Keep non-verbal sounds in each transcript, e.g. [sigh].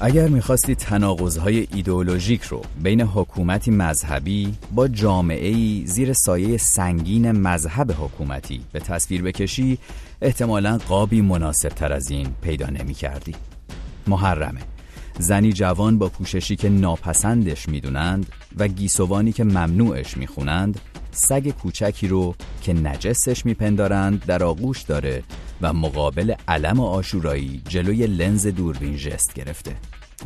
اگر می‌خواستی تناقضهای ایدئولوژیک رو بین حکومتی مذهبی با جامعه زیر سایه سنگین مذهب حکومتی به تصویر بکشی احتمالا قابی مناسب تر از این پیدا نمی کردی. محرمه زنی جوان با پوششی که ناپسندش می‌دونند و گیسوانی که ممنوعش می‌خونند سگ کوچکی رو که نجسش میپندارند در آغوش داره و مقابل علم آشورایی جلوی لنز دوربین جست گرفته.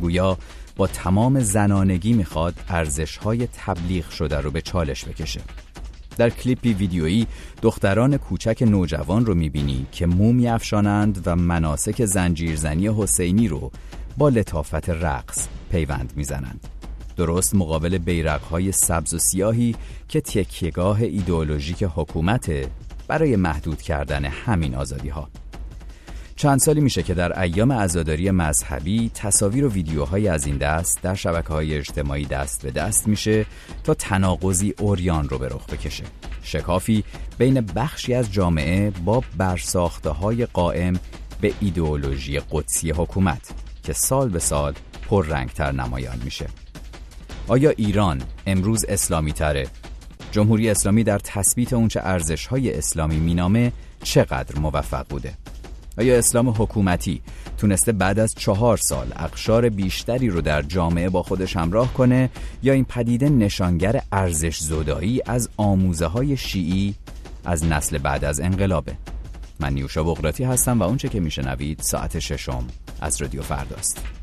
گویا با تمام زنانگی می‌خواد ارزشهای تبلیغ شده رو به چالش بکشه. در کلیپی ویدیویی دختران کوچک نوجوان رو می‌بینی که موم میافشانند و مناسک زنجیرزنی حسینی رو با لطافت رقص پیوند می‌زنند. درست مقابل بیرقهای سبز و سیاهی که تکیهگاه ایدئولوژیک حکومت برای محدود کردن همین آزادی ها. چند سالی میشه که در ایام عزاداری مذهبی تصاویر و ویدیوهایی از این دست در شبکه های اجتماعی دست به دست میشه تا تناقضی اوریان رو به رخ بکشه شکافی بین بخشی از جامعه با برساخته های قائم به ایدئولوژی قدسی حکومت که سال به سال پررنگتر نمایان میشه آیا ایران امروز اسلامی تره؟ جمهوری اسلامی در تثبیت اونچه ارزش های اسلامی مینامه چقدر موفق بوده؟ آیا اسلام حکومتی تونسته بعد از چهار سال اقشار بیشتری رو در جامعه با خودش همراه کنه یا این پدیده نشانگر ارزش زدایی از آموزه های شیعی از نسل بعد از انقلابه من نیوشا بغراتی هستم و اونچه که میشنوید ساعت ششم از رادیو فرداست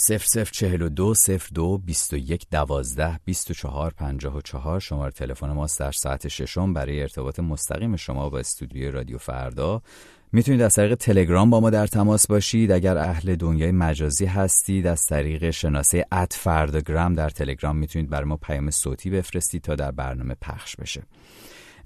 0042 02 21 12 24 54 شماره تلفن ماست در ساعت ششم برای ارتباط مستقیم شما با استودیوی رادیو فردا. می‌تونید از طریق تلگرام با ما در تماس باشید. اگر اهل دنیای مجازی هستید از طریق شناسه ات فردگرام در تلگرام می‌تونید برای ما پیام صوتی بفرستید تا در برنامه پخش بشه.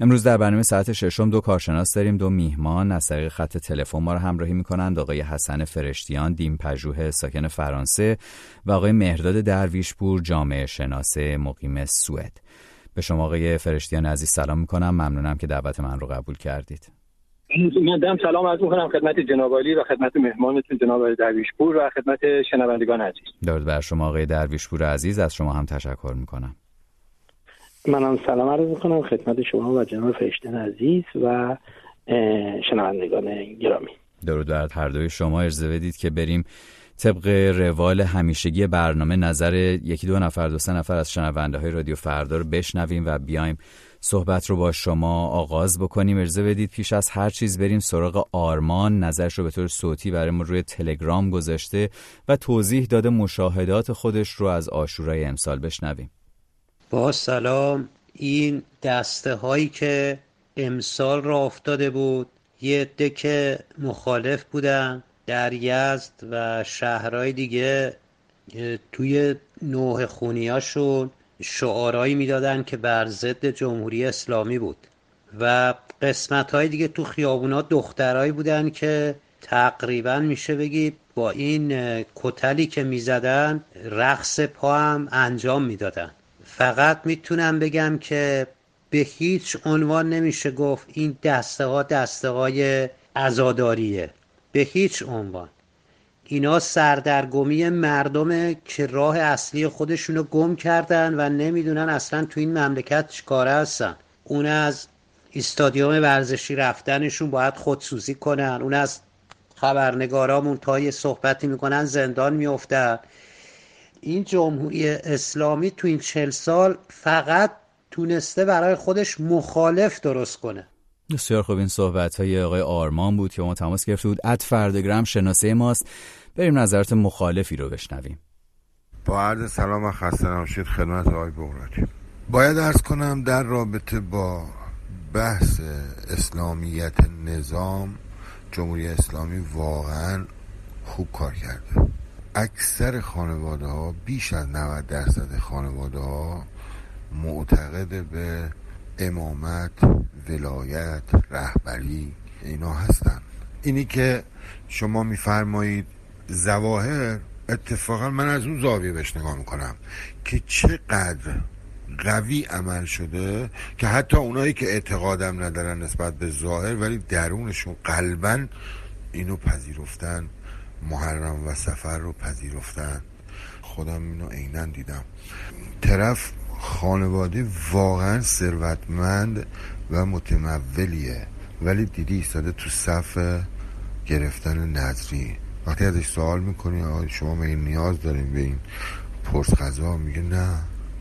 امروز در برنامه ساعت ششم دو کارشناس داریم دو میهمان. از طریق خط تلفن ما رو همراهی می‌کنند آقای حسن فرشتیان دیم پژوه ساکن فرانسه و آقای مهرداد درویشپور جامعه شناسه مقیم سوئد. به شما آقای فرشتیان عزیز سلام می‌کنم. ممنونم که دعوت من رو قبول کردید. من سلام از می‌کنم خدمت جناب و خدمت مهمانتون جناب درویشپور و خدمت شنوندگان عزیز. درود بر شما آقای درویشپور عزیز از شما هم تشکر می‌کنم. منم سلام عرض می‌کنم خدمت شما و جناب فرشتن عزیز و شنوندگان گرامی. درود بر هر دوی شما. ارزه بدید که بریم طبق روال همیشگی برنامه نظر یکی دو نفر دو سه نفر از شنونده های رادیو فردا رو بشنویم و بیایم صحبت رو با شما آغاز بکنیم. ارزه بدید پیش از هر چیز بریم سراغ آرمان. نظرش رو به طور صوتی برای ما روی تلگرام گذاشته و توضیح داده مشاهدات خودش رو از آشورای امسال بشنویم. با سلام این دسته هایی که امسال را افتاده بود یه عده که مخالف بودن در یزد و شهرهای دیگه توی نوه خونیاشون شعارهایی می‌دادن که بر ضد جمهوری اسلامی بود. و قسمت های دیگه تو خیابونا دخترهایی بودن که تقریبا میشه بگی با این کتلی که می‌زدن رقص پا هم انجام می‌دادن. فقط می‌تونم بگم که به هیچ عنوان نمیشه گفت این دسته ها دسته های ازاداریه به هیچ عنوان. اینا سردرگمی مردمه که راه اصلی خودشونو گم کردن و نمی‌دونن اصلا تو این مملکت چیکاره هستن. اون از استادیوم ورزشی رفتنشون باید خودسوزی کنن. اون از خبرنگارامون تا یه صحبتی می‌کنن زندان میفتن این جمهوری اسلامی تو این چل سال فقط تونسته برای خودش مخالف درست کنه. بسیار خوب. این صحبت های آقای آرمان بود که ما تماس گرفته بود. اد فردگرام شناسه ماست. بریم نظرات مخالفی رو بشنویم. با عرض سلام و خسته نباشید خدمت آقای بغراتی باید ارز کنم در رابطه با بحث اسلامیت نظام جمهوری اسلامی واقعا خوب کار کرده. اکثر خانواده ها بیش از 90 درصد خانواده ها معتقد به امامت ولایت رهبری اینا هستن اینی که شما میفرمایید زواهر اتفاقا من از اون زاویه بهش نگاه می‌کنم که چقدر قوی عمل شده که حتی اونایی که اعتقادم ندارن نسبت به ظاهر ولی درونشون قلبا اینو پذیرفتن. محرم و سفر رو پذیرفتن. خودم اینو عینا دیدم. طرف خانواده واقعا ثروتمند و متمولیه. ولی دیدی ایستاده تو صف گرفتن نظری وقتی ازش سوال می‌کنی شما می نیاز داریم به این پرس غذا میگه نه.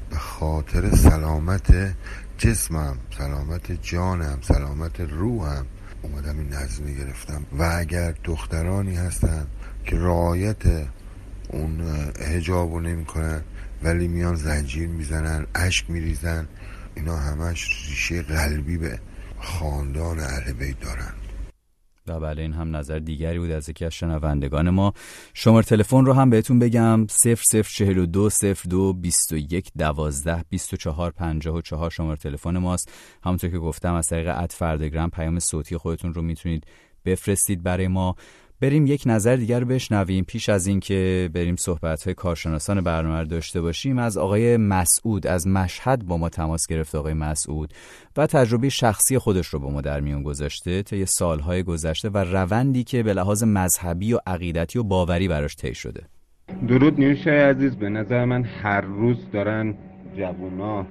به خاطر سلامت جسمم سلامت جانم سلامت روحم. اومدم این نظری گرفتم. و اگر دخترانی هستن که رعایت اون هجاب رو نمی کنن ولی میان زنجیر می‌زنن اشک میریزن. اینا همش ریشه قلبی به خاندان اهل بیت دارن. و بله این هم نظر دیگری بود از یکی از شنوندگان ما. شماره تلفن رو هم بهتون بگم 0042 02 21 12 24 54 شماره تلفن ماست. همونطور که گفتم از طریق اد فردگرام پیام صوتی خودتون رو می‌تونید بفرستید برای ما. بریم یک نظر دیگر رو بشنویم. پیش از اینکه بریم صحبت های کارشناسان برنامه رو داشته باشیم از آقای مسعود از مشهد با ما تماس گرفت آقای مسعود و تجربه شخصی خودش رو با ما در میون گذاشته طی سالهای گذشته و روندی که به لحاظ مذهبی و عقیدتی و باوری براش طی شده. درود نیوشای عزیز به نظر من هر روز دارن جوونا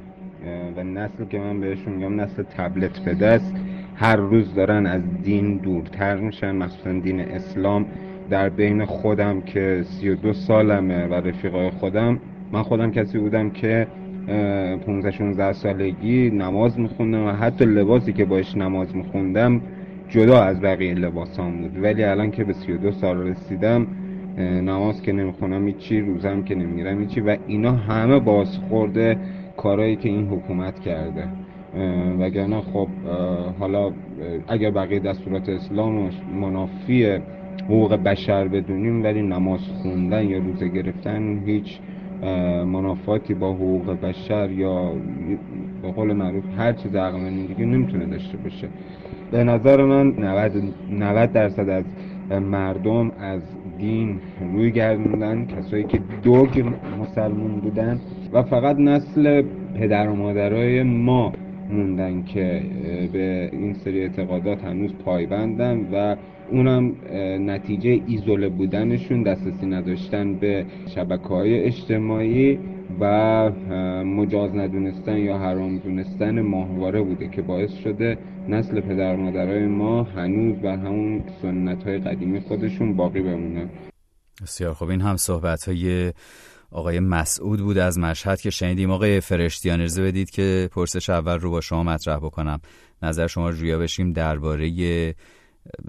و نسل که من بهشون میگم نسل تبلت به دست هر روز دارن از دین دورتر میشن مخصوصا دین اسلام. در بین خودم که 32 سالمه و رفیقای خودم من خودم کسی بودم که 15 16 سالگی نماز میخوندم و حتی لباسی که باش نماز میخوندم جدا از بقیه لباسام بود. ولی الان که به 32 سال رسیدم نماز که نمی‌خونم هیچی روزم که نمیرم هیچی و اینا همه بازخورده کارهایی که این حکومت کرده. وگرنه خب حالا اگر بقیه دستورات اسلام منافی حقوق بشر بدونیم ولی نماز خوندن یا روزه گرفتن هیچ منافاتی با حقوق بشر یا به قول معروف هر چیز عقل دیگه نمی‌تونه داشته باشه. به نظر من 90, 90 درصد از مردم از دین روی گردوندن کسایی که دوگ مسلمون بودن و فقط نسل پدر و مادرای ما موندن که به این سری اعتقادات هنوز پایبندن و اونم نتیجه ایزوله بودنشون دسترسی نداشتن به شبکه های اجتماعی و مجاز ندونستن یا حرام دونستن ماهواره بوده که باعث شده نسل پدر مادرای ما هنوز بر همون سنت های قدیمی خودشون باقی بمونن. بسیار خب این هم صحبت های آقای مسعود بود از مشهد که شنیدیم. آقای فرشتیان ارزه بدید که پرسش اول رو با شما مطرح بکنم. نظر شما جویا بشیم درباره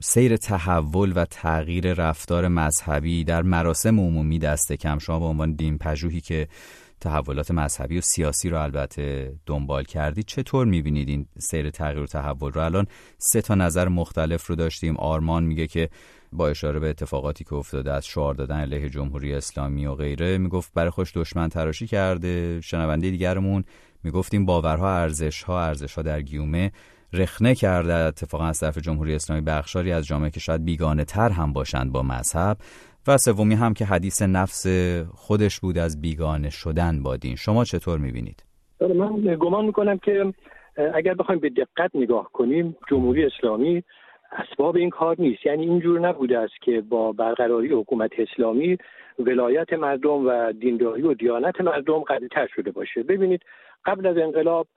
سیر تحول و تغییر رفتار مذهبی در مراسم عمومی دست کم. شما به عنوان دین پژوهی که تحولات مذهبی و سیاسی رو البته دنبال کردید چطور می‌بینید این سیر تغییر و تحول رو؟ الان سه تا نظر مختلف رو داشتیم. آرمان میگه که با اشاره به اتفاقاتی که افتاده از شعار دادن علیه جمهوری اسلامی و غیره می‌گفت برای خوش دشمن تراشی کرده. شنونده دیگرمون می‌گفتیم باورها ارزشها ارزشها در گیومه رخنه کرده. اتفاقا از طرف جمهوری اسلامی بخشاری از جامعه که شاید بیگانه تر هم باشند با مذهب. و سومی هم که حدیث نفس خودش بود از بیگانه شدن با دین. شما چطور می‌بینید؟ من گمان می‌کنم که اگر بخوایم به دقت نگاه کنیم جمهوری اسلامی اسباب این کار نیست. یعنی اینجور نبوده است که با برقراری حکومت اسلامی ولایت مردم و دینداری و دیانت مردم قویتر شده باشه. ببینید قبل از انقلاب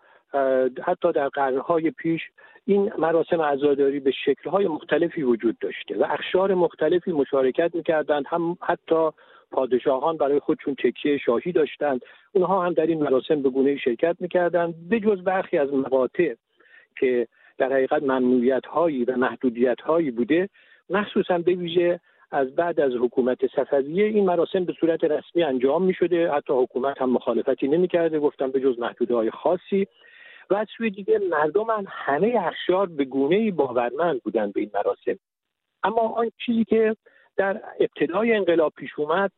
حتی در قرنهای پیش این مراسم عزاداری به شکلهای مختلفی وجود داشته و اخشار مختلفی مشارکت می‌کردند. هم حتی پادشاهان برای خودشون تکیه شاهی داشتند. اونها هم در این مراسم به گونه شرکت می‌کردند. بجز برخی از مقاطع که در حقیقت ممنوعیت هایی و محدودیت هایی بوده مخصوصا به ویژه از بعد از حکومت صفویه این مراسم به صورت رسمی انجام می شده حتی حکومت هم مخالفتی نمی کرده گفتم به جز محدوده های خاصی. و از سوی دیگه مردم همه اخشار به گونه باورمند بودند به این مراسم. اما آن چیزی که در ابتدای انقلاب پیش اومد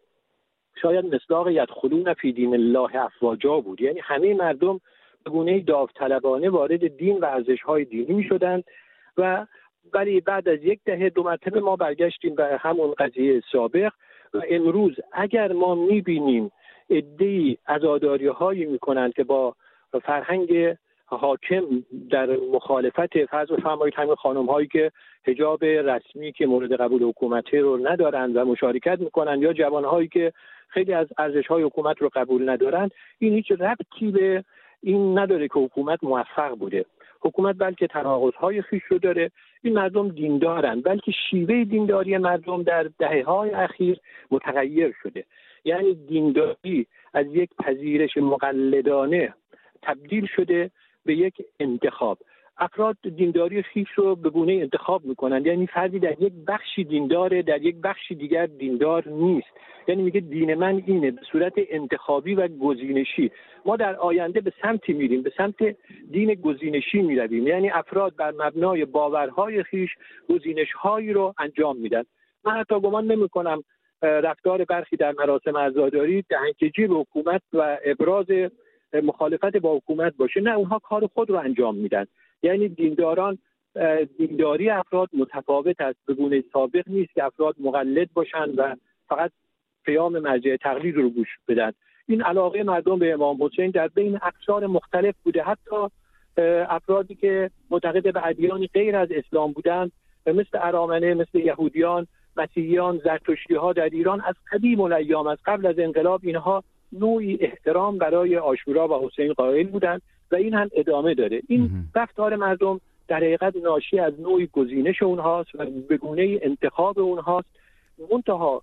شاید مصداق یدخلون فی دین الله افواجا بود. یعنی همه مردم به گونه داوطلبانه وارد دین و ارزش های دینی می شدند و ولی بعد از یک دهه دو مرتبه ما برگشتیم به همون قضیه سابق و امروز اگر ما می‌بینیم ادهی ازاداری هایی می‌کنند که با فرهنگ حاکم در مخالفت فرض بفرمایید همین خانم هایی که حجاب رسمی که مورد قبول حکومته رو ندارند و مشارکت می‌کنند یا جوان هایی که خیلی از ارزش های حکومت رو قبول ندارند این هیچ ربطی به این نداره که حکومت موفق بوده. حکومت بلکه تناقض های خیش رو داره. این مردم دیندارن بلکه شیوه دینداری مردم در دهه های اخیر متغیر شده. یعنی دینداری از یک پذیرش مقلدانه تبدیل شده به یک انتخاب. افراد دینداری خیش رو به گونه انتخاب می‌کنند. یعنی فردی در یک بخشی دینداره در یک بخشی دیگر دیندار نیست. یعنی میگه دین من اینه به صورت انتخابی و گزینشی. ما در آینده به سمتی میریم به سمت دین گزینشی می‌رویم. یعنی افراد بر مبنای باورهای خیش گزینشهایی رو انجام میدن. من حتی گمان نمی‌کنم رفتار برخی در مراسم عزاداری دهنکجی به حکومت و ابراز مخالفت با حکومت باشه. نه اونها کار خود رو انجام میدن. یعنی دینداران دینداری افراد متفاوت است. به گونه سابق نیست که افراد مقلد باشند و فقط قیام مرجع تقلید رو گوش بدن. این علاقه مردم به امام حسین در بین اقشار مختلف بوده. حتی افرادی که معتقد به ادیانی غیر از اسلام بودند مثل ارامنه مثل یهودیان مسیحیان زرتشتی ها در ایران از قدیم الایام از قبل از انقلاب اینها نوعی احترام برای آشورا و حسین قائل بودند. و این هم ادامه داره. این رفتار مردم در حقیقت ناشی از نوعی گزینش اونهاست و به گونه انتخاب اونهاست. منتها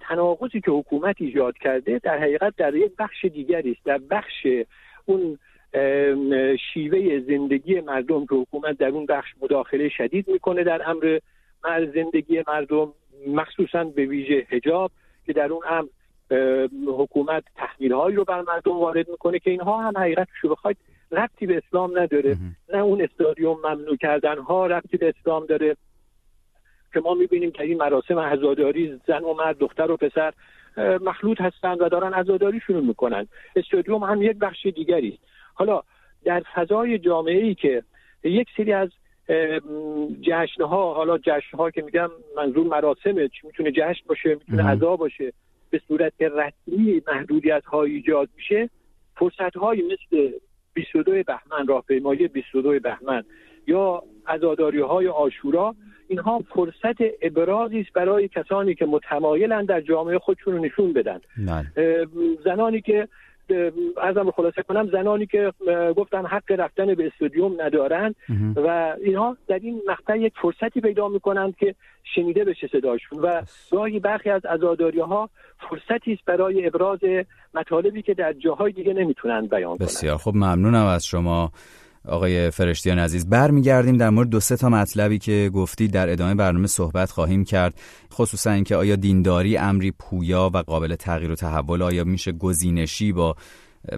تناقضی که حکومت ایجاد کرده در حقیقت در یک بخش دیگری است. در بخش اون شیوه زندگی مردم که حکومت در اون بخش مداخله شدید می‌کنه در امر زندگی مردم مخصوصا به ویژه هجاب که در اون امر حکومت تحمیل هایی رو بر مردم وارد می‌کنه که اینها هم حقیقت شو بخواید ربطی به اسلام نداره. نه اون استادیوم ممنوع کردن ها ربطی به اسلام داره. که ما می‌بینیم که این مراسم عزاداری زن و مرد دختر و پسر مخلوط هستند و دارن عزاداری شروع می‌کنن. استادیوم هم یک بخش دیگری. حالا در فضای جامعه ای که یک سری از جشن ها حالا جشن ها که میگم منظور مراسمه می‌تونه جشن باشه می‌تونه عزا باشه. به صورت رسمی محدودیت ها ایجاد میشه فرصت های مثل 22 بهمن راهپیمایی 22 بهمن یا عزاداری های آشورا اینها فرصت ابرازی است برای کسانی که متمایلن در جامعه خودشون رو نشون بدن بله. زنانی که ازم خلاصه کنم زنانی که گفتن حق رفتن به استودیوم ندارند و اینها در این مقطع یک فرصتی پیدا می‌کنند که شنیده بشه صداشون و گاهی برخی از عزاداری ها فرصتی است برای ابراز مطالبی که در جاهای دیگه نمی‌تونن بیان کنند. بسیار خب ممنونم از شما. آقای فرشتیان عزیز. برمیگردیم در مورد دو سه تا مطلبی که گفتید در ادامه برنامه صحبت خواهیم کرد. خصوصا اینکه آیا دینداری امری پویا و قابل تغییر و تحول آیا میشه گزینشی با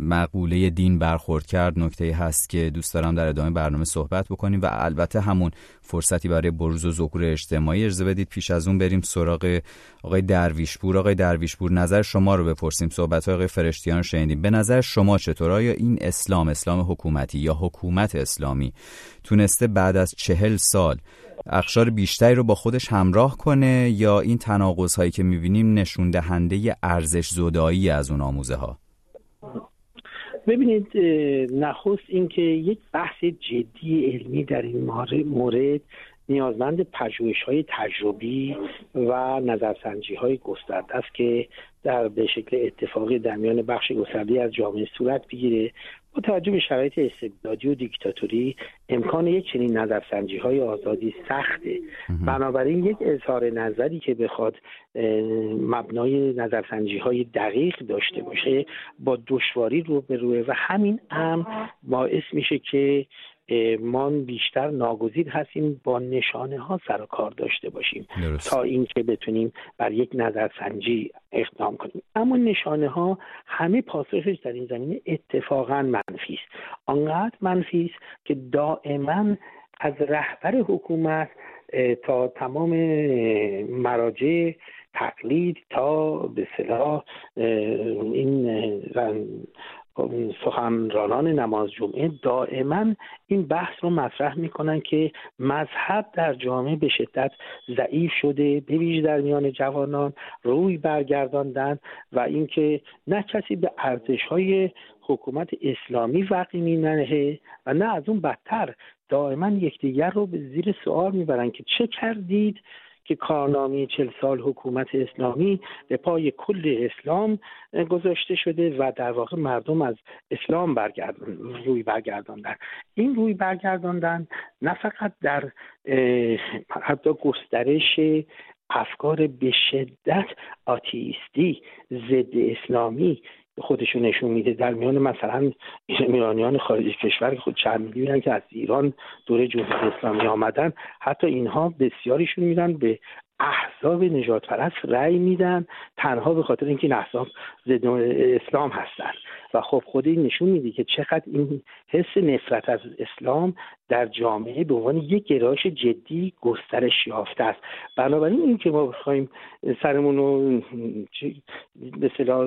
مقوله دین برخورد کرد. نکته هست که دوست دارم در ادامه برنامه صحبت بکنیم و البته همون فرصتی برای بروز و ظهور اجتماعی اجازه بدید. پیش از اون بریم سراغ آقای درویشپور. آقای درویشپور نظر شما رو بپرسیم. صحبت آقای فرشتیان شنیدیم. به نظر شما چطور؟ آیا این اسلام اسلام حکومتی یا حکومت اسلامی تونسته بعد از چهل سال اخشار بیشتری رو با خودش همراه کنه یا این تناقض هایی که می‌بینیم نشون دهنده ارزش زدایی از اون آموزه ها ببینید نخست اینکه یک بحث جدی علمی در این مورد نیازمند پژوهش های تجربی و نظرسنجی های گسترده است که در به شکل اتفاقی در میان بخش گسترده از جامعه صورت بگیره با توجه به شرایط استبدادی و دیکتاتوری امکان یک چنین نظرسنجی های آزادی سخته. بنابراین یک اظهار نظری که بخواد مبنای نظرسنجی های دقیق داشته باشه با دشواری رو به روی و همین هم باعث میشه که ما بیشتر ناگزیر هستیم با نشانه ها سر و کار داشته باشیم. تا اینکه بتونیم بر یک نظرسنجی اقدام کنیم. اما نشانه ها همه پاسخش در این زمینه اتفاقا منفی است. آنقدر منفی است که دائما از رهبر حکومت تا تمام مراجع تقلید تا به صلاح این سخنرانان نماز جمعه دائما این بحث رو مطرح می‌کنن که مذهب در جامعه به شدت ضعیف شده به در میان جوانان روی برگرداندن و اینکه نه کسی به ارزش های حکومت اسلامی وقی مینهه و نه از اون بدتر دائما یکدیگر رو به زیر سوال می‌برن که چه کردید؟ که کارنامه چل سال حکومت اسلامی به پای کل اسلام گذاشته شده و در واقع مردم از اسلام برگردن روی برگرداندن. این روی برگرداندن نه فقط در حتی گسترش افکار به شدت آتیستی ضد اسلامی خودشون نشون میده. در میان مثلا ایرانیان خارج کشور خود چند میلیونن که از ایران دوره جمهوری اسلامی آمدن. حتی اینها بسیاریشون میرن به احزاب نجات پرست رأی میدن تنها به خاطر اینکه این احزاب ضد اسلام هستن. و خب خود این نشون میده که چقدر این حس نفرت از اسلام در جامعه به عنوان یک گرایش جدی گسترش یافته است. بنابراین این که ما بخوایم سرمون رو مثلا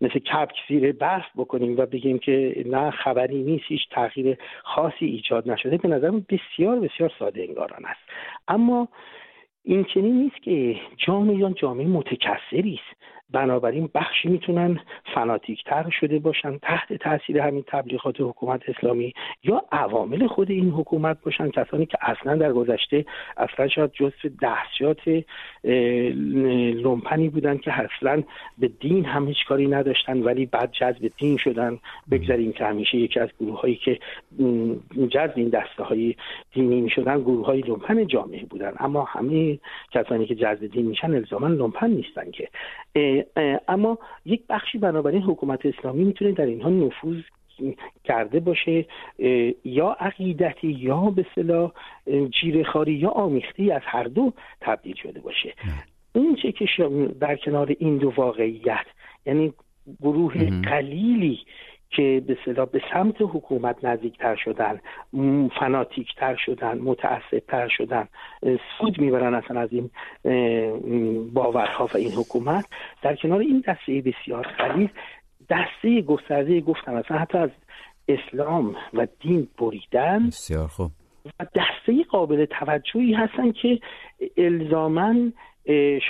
مثل کپک زیر برف بکنیم و بگیم که نه خبری نیست هیچ تغییر خاصی ایجاد نشده به نظرم بسیار بسیار ساده انگاران است. اما این چنین نیست که جامعه جامعه متکثری است. بنابراین بخشی می‌تونن فناتیکتر شده باشن تحت تاثیر همین تبلیغات حکومت اسلامی یا عوامل خود این حکومت باشن. کسانی که اصلا در گذشته اصلا شاید جزو دستجات لومپنی بودن که اصلا به دین هم هیچ کاری نداشتن ولی بعد جذب دین شدن. بگذریم که همیشه یکی از گروه هایی که جذب این دسته های دینی می‌شدن گروه های لومپن جامعه بودن. اما همه کسانی که جذب دین میشن الزاما لومپن نیستن که اما یک بخشی بنابراین حکومت اسلامی می‌تونه در اینها نفوذ کرده باشه یا عقیدتی یا به صلاح جیرخاری یا آمیختی از هر دو تبدیل شده باشه. اون چه که در کنار این دو واقعیت یعنی گروه قلیلی که به صلاح به سمت حکومت نزدیکتر شدن فناتیکتر شدن متعصبتر شدن سود می‌برن اصلا از این باورها و این حکومت. در کنار این دسته بسیار خلیل دسته گسترده گفتم اصلا حتی از اسلام و دین بریدن. بسیار خوب. و دسته قابل توجهی هستن که الزامن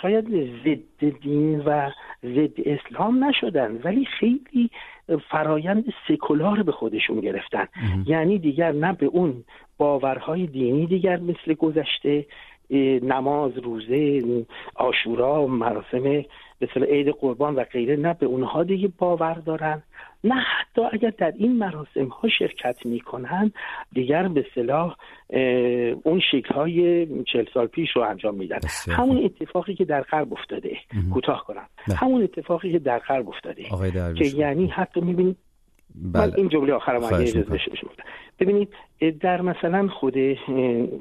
شاید ضد دین و ضد اسلام نشدن ولی خیلی فرایند سکولار به خودشون گرفتن. یعنی دیگر نه به اون باورهای دینی دیگر مثل گذشته نماز روزه آشورا مراسم مثل عید قربان و غیره نه به اونها دیگه باور دارن. نه حتی اگر در این مراسم ها شرکت می‌کنن دیگر به صلاح اون شکل های چل سال پیش رو انجام میدن. همون اتفاقی که در غرب افتاده کوتاه کنم. همون اتفاقی که در غرب افتاده که یعنی حتی می‌بینید بله. این جمله آخرم اگه اجازه ببینید در مثلا خود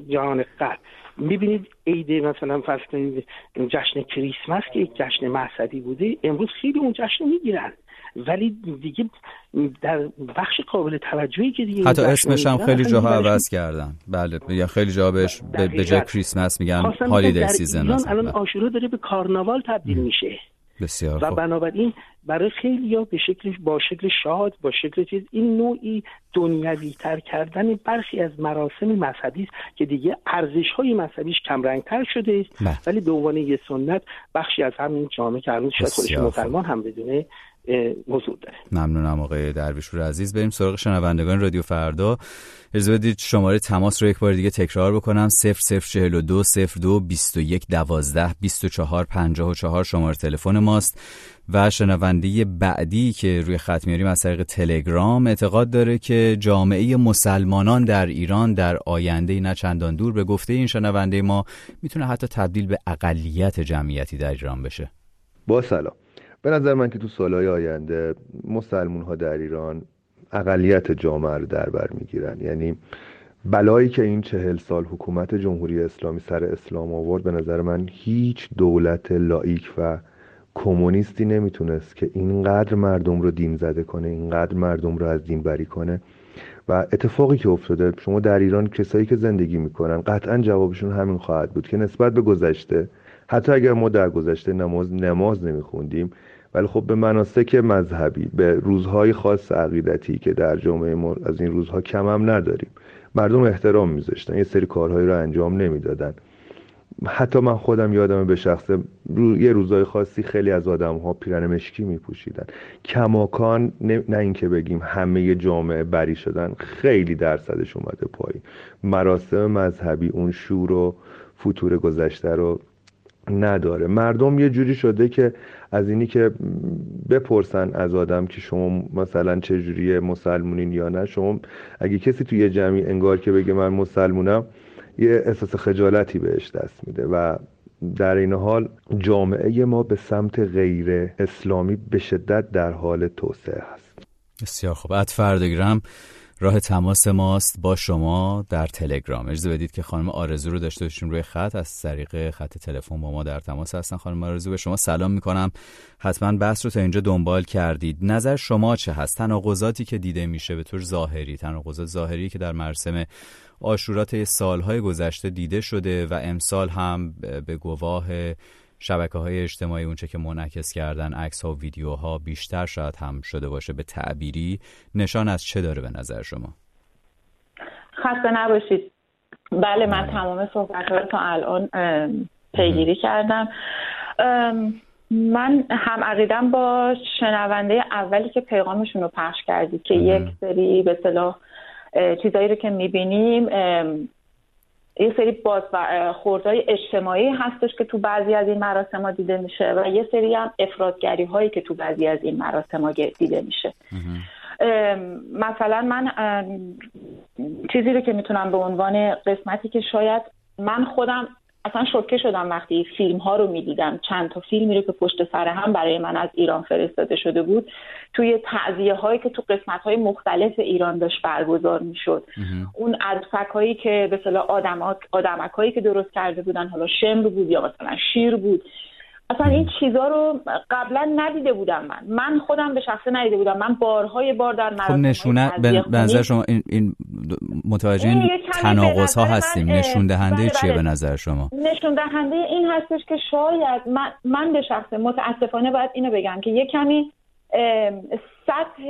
جهان غرب می‌بینید عید مثلا فرض کنید جشن کریسمس که یک جشن مذهبی بوده امروز خیلی اون جشن می‌گیرن. ولی دیگه در بخش قابل توجهی که دیگه حتی اسمش هم خیلی جاها عوض کردن. بله یا خیلی جاها بهش به جای کریسمس میگن هالیدی سیزن الان آشورا داره به کارناوال تبدیل میشه. بسیار و بنابراین برای خیلی ها به شکل با شکل شاد با شکل چیز این نوعی دنیوی تر کردن برخی از مراسم مذهبی است که دیگه ارزش های مذهبیش کم تر شده است. ولی به عنوان یه سنت بخشی از همین جامعه که هنوز شاید خودش مسلمان هم بدونه وجود داره. ممنونم آقای درویشور عزیز. بریم سراغ شنوندگان رادیو فردا. اجازه بدید شماره تماس رو یک بار دیگه تکرار بکنم. 0042 02 21 12 24 54 شماره تلفن ماست. و شنونده بعدی که روی خط میاریم از طریق تلگرام اعتقاد داره که جامعه مسلمانان در ایران در آینده نه چندان دور به گفته این شنونده ما می‌تونه حتی تبدیل به اقلیت جمعیتی در ایران بشه. با سلام. به نظر من که تو سالهای آینده مسلمون ها در ایران اقلیت جامعه رو در بر می‌گیرن. یعنی بلایی که این چهل سال حکومت جمهوری اسلامی سر اسلام آورد به نظر من هیچ دولت لایک و کمونیستی نمی‌تونست که اینقدر مردم رو دین زده کنه اینقدر مردم رو از دین بری کنه. و اتفاقی که افتاده شما در ایران کسایی که زندگی می‌کنن قطعا جوابشون همین خواهد بود که نسبت به گذشته حتی اگر ما در گذشته نماز نماز نمیخوندیم ولی خب به مناسک مذهبی به روزهای خاص عقیدتی که در جامعه ما از این روزها کم هم نداریم. مردم احترام میذاشتن یه سری کارهایی رو انجام نمی‌دادن. حتی من خودم یادم به شخصه یه روزای خاصی خیلی از آدم ها پیرن مشکی می پوشیدن کماکان نه, نه اینکه بگیم همه جامعه بری شدن خیلی درصدش اومده پایین. مراسم مذهبی اون شور و فطور گذشته رو نداره. مردم یه جوری شده که از اینی که بپرسن از آدم که شما مثلا چه جوری مسلمونین یا نه شما اگه کسی توی یه جمعی انگار که بگه من مسلمونم یه احساس خجالتی بهش دست میده و در این حال جامعه ما به سمت غیر اسلامی به شدت در حال توسعه هست. بسیار خوب. اد فردگرام راه تماس ماست با شما در تلگرام. اجازه بدید که خانم آرزو رو داشته باشیم روی خط. از طریق خط تلفن با ما در تماس هستن خانم آرزو. به شما سلام می‌کنم. حتما بحث رو تا اینجا دنبال کردید. نظر شما چه هست؟ تناقضاتی که دیده میشه به طور ظاهری تناقضات ظاهری که در مراسم آشورات سالهای گذشته دیده شده و امسال هم به گواه شبکه های اجتماعی اونچه که منعکس کردن عکس ها و ویدیوها بیشتر شاید هم شده باشه به تعبیری نشان از چه داره به نظر شما؟ خسته نباشید. بله من بله. تمام صحبت ها تا الان پیگیری کردم. من هم عقیدم با شنونده اولی که پیغامشون رو پخش کردی که یک سری به صلاح چیزایی رو که می‌بینیم یه سری باز خوردهای اجتماعی هستش که تو بعضی از این مراسم ها دیده میشه و یه سری هم افرادگری هایی که تو بعضی از این مراسم ها دیده میشه. مثلا من چیزی رو که می‌تونم به عنوان قسمتی که شاید من خودم اصلا شوکه شدم وقتی فیلم ها رو می‌دیدم. چند تا فیلمی رو که پشت سر هم برای من از ایران فرستاده شده بود توی تعذیه هایی که تو قسمت های مختلف ایران داشت برگزار می‌شد. اون عروسک هایی که به صلاح آدمک هایی که درست کرده بودن حالا شمر بود یا مثلا شیر بود اصلا این چیزا رو قبلا ندیده بودم من. من خودم به شخصه ندیده بودم. من بارهای بار در خب نشونه به نظر شما این, این متوجه این تناقض ها هستیم. نشون دهنده بله چیه به نظر شما؟ نشون دهنده این هستش که شاید من, من به شخصه متاسفانه باید اینو بگم که یه کمی سطح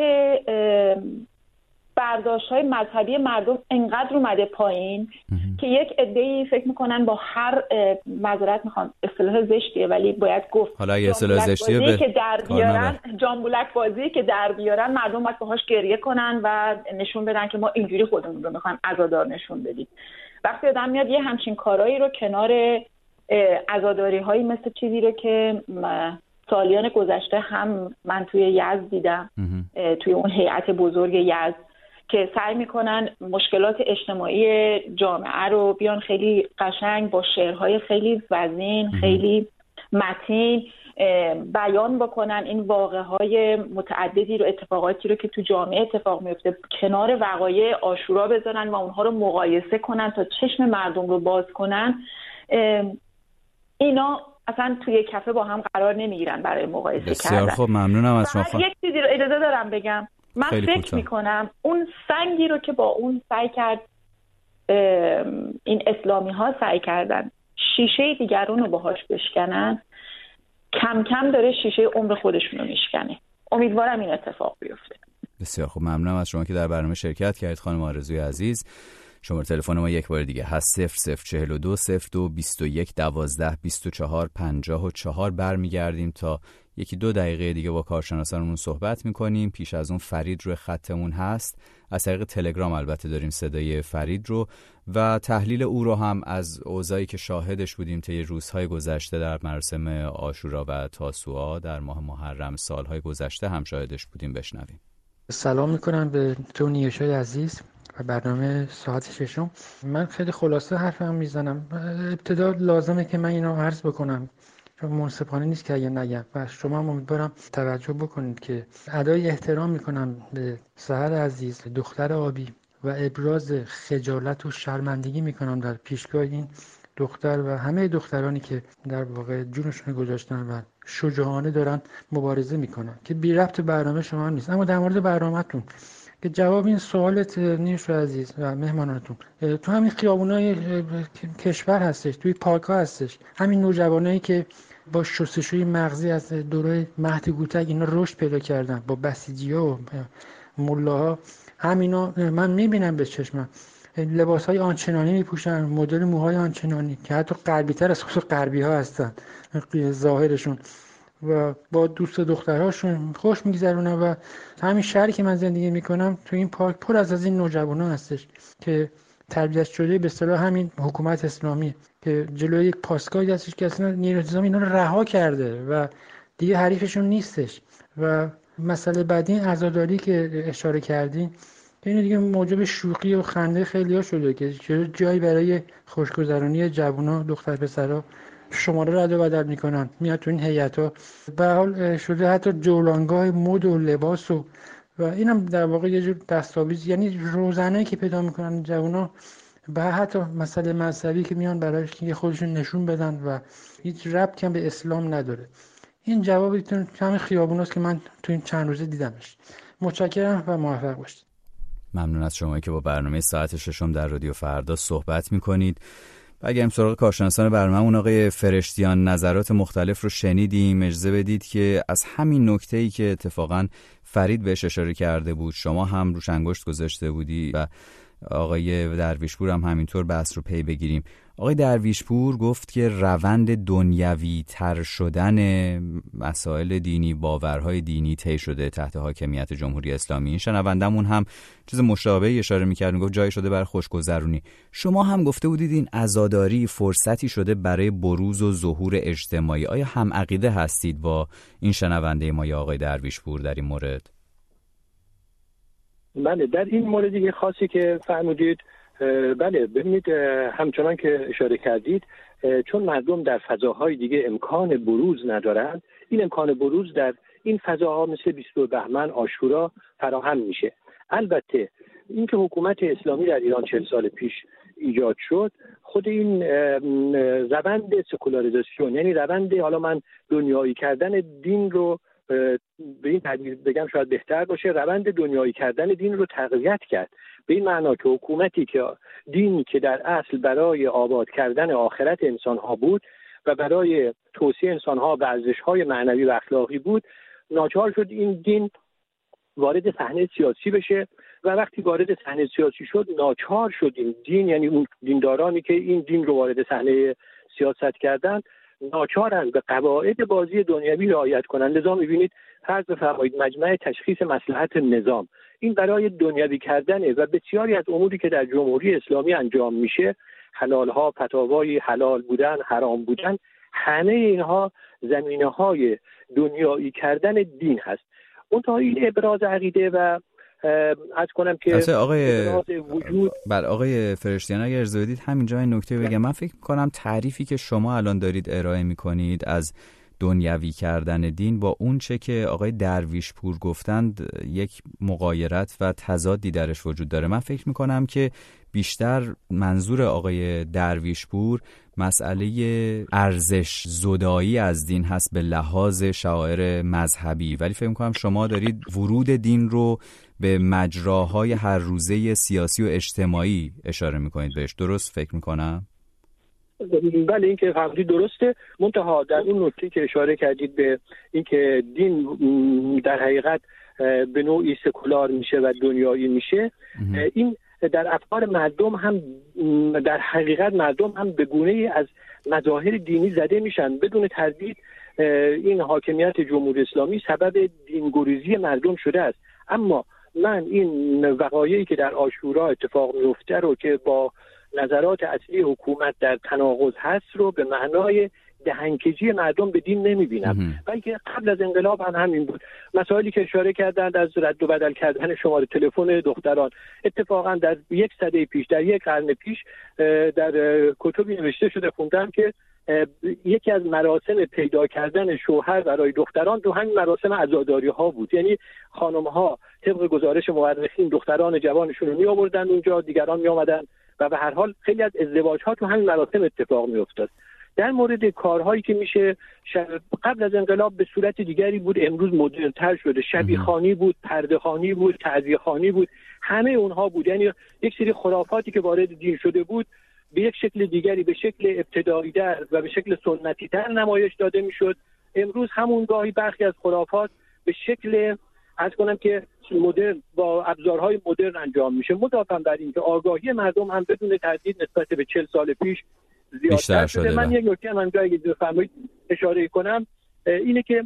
برداشت های مذهبی مردم انقدر اومده پایین که یک عده فکر می‌کنن با هر معذرت می‌خوام اصطلاح زشتیه ولی باید گفت. حالا اگه اصطلاح زشتیه که در بیارن جامبولک بازی که در بیارن مردم باید باهاش گریه کنن و نشون بدن که ما اینجوری خودمون رو می‌خوایم عزادار نشون بدیم. وقتی آدم میاد یه همچین کارایی رو کنار عزاداری هایی مثل چیزی رو که سالیان گذشته هم من توی یزد دیدم توی اون هیئت بزرگ یزد که سعی می‌کنن مشکلات اجتماعی جامعه رو بیان خیلی قشنگ با شعرهای خیلی وزین خیلی متین بیان بکنن این واقع های متعددی رو اتفاقاتی رو که تو جامعه اتفاق میفته کنار وقایع آشورا بذارن و اونها رو مقایسه کنن تا چشم مردم رو باز کنن. اینا اصلا توی کفه با هم قرار نمی‌گیرن برای مقایسه بسیار کردن. خب ممنونم از شما. یک چیزی رو اجازه دارم بگم. من فکر می‌کنم اون سنگی رو که با اون سعی کرد این اسلامی ها سعی کردن شیشه دیگرون رو باهاش بشکنن کم کم داره شیشه عمر خودشون رو میشکنه. امیدوارم این اتفاق بیفته. بسیار خوب ممنونم از شما که در برنامه شرکت کردید. خانم آرزوی عزیز شماره تلفن ما یک بار دیگه هست 0042 02 21 12 24 54 برمیگردیم تا یکی دو دقیقه دیگه با کارشناسانمون صحبت می‌کنیم. پیش از اون فرید روی خطمون هست. از طریق تلگرام البته داریم صدای فرید رو. و تحلیل او رو هم از اوضاعی که شاهدش بودیم طی روزهای گذشته در مراسم آشورا و تاسوعا در ماه محرم سالهای گذشته هم شاهدش بودیم. بشنویم. سلام می‌کنم به تو نیوشای عزیز و برنامه ساعت ششم. من خیلی خلاصه حرفم می‌زنم. ابتدا لازمه که من اینو عرض بکنم. منصفانه نیست که اگه نگم. و شما هم امیدوارم توجه بکنید که ادای احترام می‌کنم به سهر عزیز دختر آبی و ابراز خجالت و شرمندگی می‌کنم در پیشگاه این دختر و همه دخترانی که در واقع جونشون گذاشتن و شجاعانه دارن مبارزه می‌کنن که بی ربط برنامه شما نیست. اما در مورد برنامهتون که جواب این سوالت نیش عزیز و مهماناتون. تو همین خیابونای کشور هستش توی پارک ها هستش. همین نوجوانایی که با شستشوی مغزی از دوره مهد گوتک اینا رشد پیدا کردن. با بسیجی ها و ملاها. همینا من می‌بینم به چشمم لباس های آنچنانی میپوشن مدل موهای آنچنانی که حتی غربی تر از خود غربی ها هستن. ظاهرشون. و با دوست دخترهاشون خوش میگذرونن و همین شهری که من زندگی می‌کنم تو این پارک پر از از این نوجوانان هستش که تربیت شده به اصطلاح همین حکومت اسلامی که جلوی یک پاسگاهی هستش که اصلا نیروی انتظامی اینا رو رها کرده و دیگه حریفشون نیستش. و مسئله بعدی این عزاداری که اشاره کردین این دیگه موجب شوخی و خنده خیلی ها شده که جایی برای خوشگذرانی جوونا دختر پسرها شماره رد و بدل می‌کنن. میاد تو این هیئت ها به حال شده حتی جولانگاه مد و لباس و و اینم در واقع یه جور دستاویز یعنی روزانه که پیدا می‌کنن جوونا به حتی مسئله مذهبی که میان برای که خودشون نشون بدن و هیچ ربطی هم به اسلام نداره. این جوابتون همین خیابوناست که من تو این چند روزه دیدمش. متشکرم و موفق باشید. ممنون از شما که با برنامه ساعت ششم در رادیو فردا صحبت می‌کنید. بگیم سراغ کارشناسان برنامه اون آقای فرشتیان نظرات مختلف رو شنیدیم. اجازه بدید که از همین نکته ای که اتفاقا فرید بهش اشاره کرده بود شما هم روش انگشت گذاشته بودی و آقای درویشپور هم همینطور بحث رو پی بگیریم. آقای درویشپور گفت که روند دنیوی تر شدن مسائل دینی باورهای دینی طی شده تحت حاکمیت جمهوری اسلامی. این شنوندمون هم چیز مشابهی اشاره می‌کرد گفت جای شده برای خوشگذرونی. شما هم گفته بودید این عزاداری فرصتی شده برای بروز و ظهور اجتماعی. آیا هم عقیده هستید با این شنونده ما یا آقای درویشپور در این مورد؟ بله در این مورد خاصی که فرمودید بله ببینید همچنان که اشاره کردید چون مردم در فضاهای دیگه امکان بروز ندارند این امکان بروز در این فضاها مثل 22 بهمن آشورا فراهم میشه. البته اینکه حکومت اسلامی در ایران چهل سال پیش ایجاد شد خود این روند سکولاریزاسیون یعنی روند حالا من دنیایی کردن دین رو به این تعبیر بگم شاید بهتر باشه. روند دنیایی کردن دین رو تقویت کرد. به این معنا که حکومتی که دینی که در اصل برای آباد کردن آخرت انسان ها بود و برای توصیه انسان ها و ارزش های معنوی و اخلاقی بود ناچار شد این دین وارد صحنه سیاسی بشه و وقتی وارد صحنه سیاسی شد ناچار شد این دین یعنی اون دیندارانی که این دین رو وارد صحنه سیاست کردن ناچارند به قواعد بازی دنیوی رعایت کنند. لذا می‌بینید فرض بفرمایید مجمع تشخیص مسلحت نظام. این برای دنیوی کردنه و بسیاری از اموری که در جمهوری اسلامی انجام میشه حلال ها فتاوای حلال بودن حرام بودن همه اینها زمینه های دنیایی کردن دین هست. منتها این ابراز عقیده و از کنم که آقای وجود بر آقای فرشتیان اگر ارزه بدید همینجا این نکته بگم. من فکر کنم تعریفی که شما الان دارید ارائه می‌کنید از دنیوی کردن دین با اون چه که آقای درویش پور گفتند یک مقایرت و تضادی درش وجود داره. من فکر می‌کنم که بیشتر منظور آقای درویش پور مسئله ارزش زدایی از دین هست به لحاظ شاعر مذهبی. ولی فکر می‌کنم شما دارید ورود دین رو به مجراهای هر روزه سیاسی و اجتماعی اشاره می‌کنید بهش. درست فکر می‌کنم؟ بله این که فرمودید درسته. منتها در اون نکته که اشاره کردید به اینکه دین در حقیقت به نوعی سکولار میشه و دنیایی میشه. این در افکار مردم هم در حقیقت مردم هم به گونه از مظاهر دینی زده میشن. بدون تردید این حاکمیت جمهوری اسلامی سبب دینگریزی مردم شده است. اما من این وقایعی که در آشورا اتفاق میفته رو که با نظرات اصلی حکومت در تناقض هست رو به معنای دهنکجی مردم به دین نمی‌بینم. بلکه قبل از انقلاب هم همین بود. مسائلی که اشاره کردند از رد و بدل کردن شماره تلفن دختران. اتفاقا در یک سده پیش در یک قرن پیش در کتبی نوشته شده خوندم که یکی از مراسم پیدا کردن شوهر برای دختران تو همین مراسم عزاداری ها بود. یعنی خانم ها طبق گزارش مورخین دختران جوانشون رو می آوردن اونجا دیگران می آمدن و به هر حال خیلی از ازدواج ها تو همین مراسم اتفاق می افتاد در مورد کارهایی که میشه قبل از انقلاب به صورت دیگری بود. امروز مدرن تر شده. شبی خانی بود پرده خانی بود تعذیه خانی بود. همه اونها بود. یعنی یک سری خرافاتی که وارد دین شده بود به یک شکل دیگری به شکل ابتدایی در و به شکل سنتی تر نمایش داده می‌شد. امروز همون گاهی برخی از خرافات به شکل از کنم که مدرن با ابزارهای مدرن انجام میشه. مضافم بر اینکه آگاهی مردم هم بدون تردید نسبت به چل سال پیش زیادتر شده. من یک نکته هم اگه بفرمایید اشاره کنم. اینه که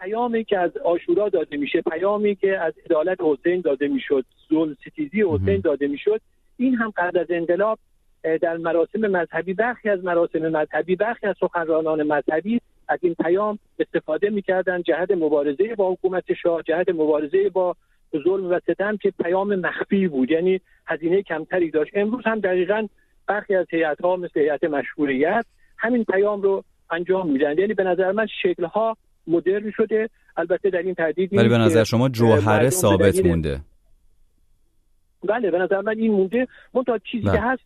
پیامی که از آشورا داده میشه پیامی که از عدالت حسین داده می‌شد ظلم ستیزی حسین داده می‌شد این هم قبل از انقلاب در مراسم مذهبی برخی از مراسم مذهبی برخی از سخنرانان مذهبی از این پیام استفاده می‌کردن جهت مبارزه با حکومت شاه جهت مبارزه با ظلم و ستم که پیام مخفی بود. یعنی هزینه کمتری داشت. امروز هم دقیقا برخی از هیئت ها مثل هیئت مشهوریت همین پیام رو انجام میدن. یعنی به نظر من شکل ها مدرن شده. البته در این تردید ولی به نظر شما جوهره ثابت مونده. بله به نظر من این مونده. منتها چیزی که هست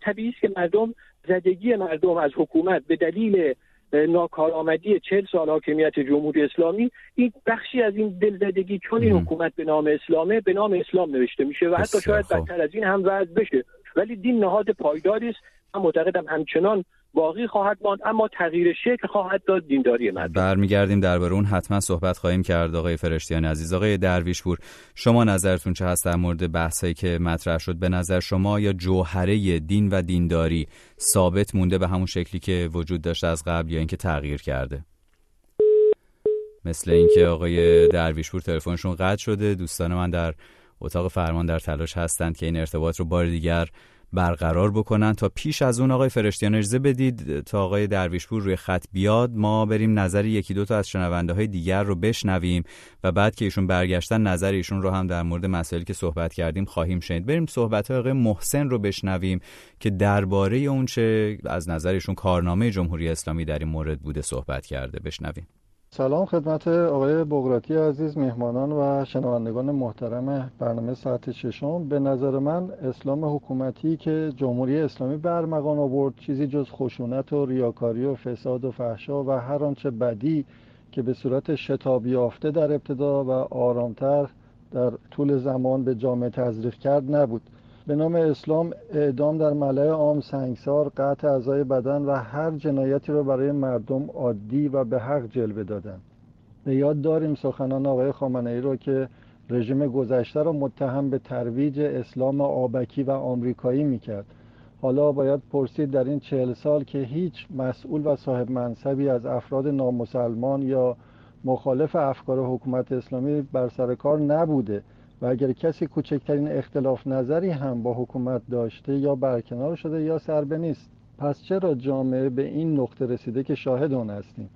طبیعی است که مردم زدگی مردم از حکومت به دلیل ناکارآمدی چهل سال حاکمیت جمهوری اسلامی این بخشی از این دلزدگی چون این حکومت به نام اسلامه به نام اسلام نوشته میشه و حتی شاید بدتر از این هم وضع بشه. ولی دین نهاد پایداری است. من معتقدم همچنان باقی خواهد ماند اما تغییر شکل خواهد داد. دینداری مردم. برمیگردیم درباره اون. حتما صحبت خواهیم کرد آقای فرشتیان عزیز. آقای درویشپور شما نظرتون چه هست در مورد بحثایی که مطرح شد؟ به نظر شما یا جوهره دین و دینداری ثابت مونده به همون شکلی که وجود داشته از قبل یا اینکه تغییر کرده؟ مثل اینکه آقای درویشپور تلفنشون قطع شده. دوستان من در اتاق فرمان در تلاش هستند که این ارتباط رو بار دیگر برقرار بکنن تا پیش از اون آقای فرشتیان اجازه بدید تا آقای درویشپور روی خط بیاد ما بریم نظر یکی دو تا از شنونده های دیگر رو بشنویم و بعد که ایشون برگشتن نظر ایشون رو هم در مورد مسائلی که صحبت کردیم خواهیم شنید. بریم صحبت آقای محسن رو بشنویم که درباره اون چه از نظر ایشون کارنامه جمهوری اسلامی در این مورد بوده صحبت کرده. بشنویم. سلام خدمت آقای بغراتی عزیز میهمانان و شنوندگان محترم برنامه ساعت ششم. به نظر من اسلام حکومتی که جمهوری اسلامی برمغان آورد چیزی جز خشونت و ریاکاری و فساد و فحشا و هر آنچه بدی که به صورت شتاب یافته در ابتدا و آرامتر در طول زمان به جامعه تزریق کرد نبود. به نام اسلام اعدام در ملع عام سنگسار قطع اعضای بدن و هر جنایتی را برای مردم عادی و به حق جلوه دادن. به یاد داریم سخنان آقای خامنه ای رو که رژیم گذشته را متهم به ترویج اسلام آبکی و آمریکایی می‌کرد. حالا باید پرسید در این چهل سال که هیچ مسئول و صاحب منصبی از افراد نامسلمان یا مخالف افکار حکومت اسلامی بر سر کار نبوده. و اگر کسی کوچکترین اختلاف نظری هم با حکومت داشته یا برکنار شده یا سربه نیست. پس چرا جامعه به این نقطه رسیده که شاهد آن هستیم؟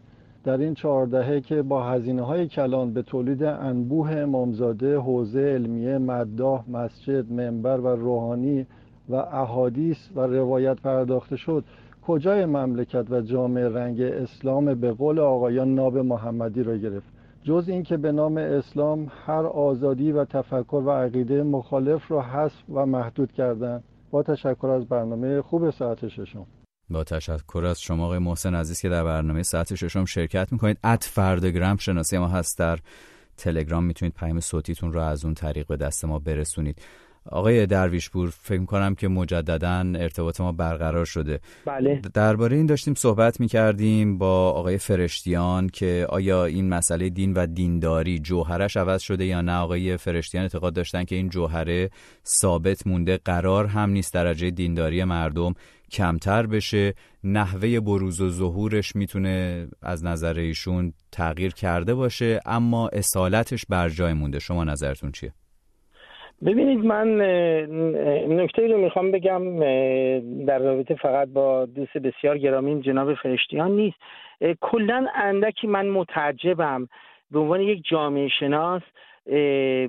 در این چهاردهه که با هزینه های کلان به تولید انبوه امامزاده حوزه علمیه مداح مسجد منبر و روحانی و احادیث و روایت پرداخته شد کجای مملکت و جامعه رنگ اسلام به قول آقایان ناب محمدی را گرفت؟ جز اینکه به نام اسلام هر آزادی و تفکر و عقیده مخالف را حذف و محدود کردند. با تشکر از برنامه خوب ساعت ششم. با تشکر از شما آقای محسن عزیز که در برنامه ساعت ششم شرکت می‌کنید. ات فردگرام شناسی ما هست در تلگرام. می‌تونید پیام صوتیتون رو از اون طریق به دست ما برسونید. آقای درویشپور فکر کنم که مجددا ارتباط ما برقرار شده. بله. درباره این داشتیم صحبت می کردیم با آقای فرشتیان که آیا این مسئله دین و دینداری جوهرش عوض شده یا نه؟ آقای فرشتیان اعتقاد داشتن که این جوهره ثابت مونده قرار هم نیست درجه دینداری مردم کمتر بشه. نحوه بروز و ظهورش می‌تونه از نظر ایشون تغییر کرده باشه اما اصالتش بر جای مونده. شما نظرتون چیه؟ ببینید من نکته رو می‌خوام بگم در رابطه فقط با دوست بسیار گرامی جناب فرشتیان نیست. کلا اندکی من متعجبم. به عنوان یک جامعه شناس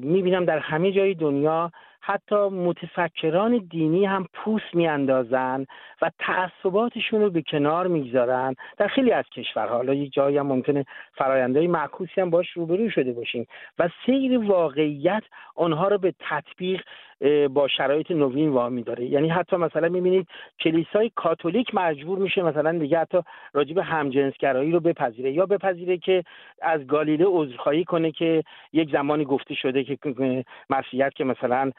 می‌بینم در همه جای دنیا حتی متفکران دینی هم پوست میاندازن و تعصباتشون رو به کنار می‌گذارن در خیلی از کشورها. حالا یک جایی هم ممکنه فرایندهای معکوسی هم باش روبرو شده باشیم و سیر واقعیت آنها رو به تطبیق با شرایط نوین وامی داره یعنی حتی مثلا می‌بینید کلیسای کاتولیک مجبور میشه مثلا دیگه حتی راجب همجنسگرایی رو بپذیره یا بپذیره که از گالیله عذرخواهی کنه که یک زمانی گفته شده که مسیحیت که مثلا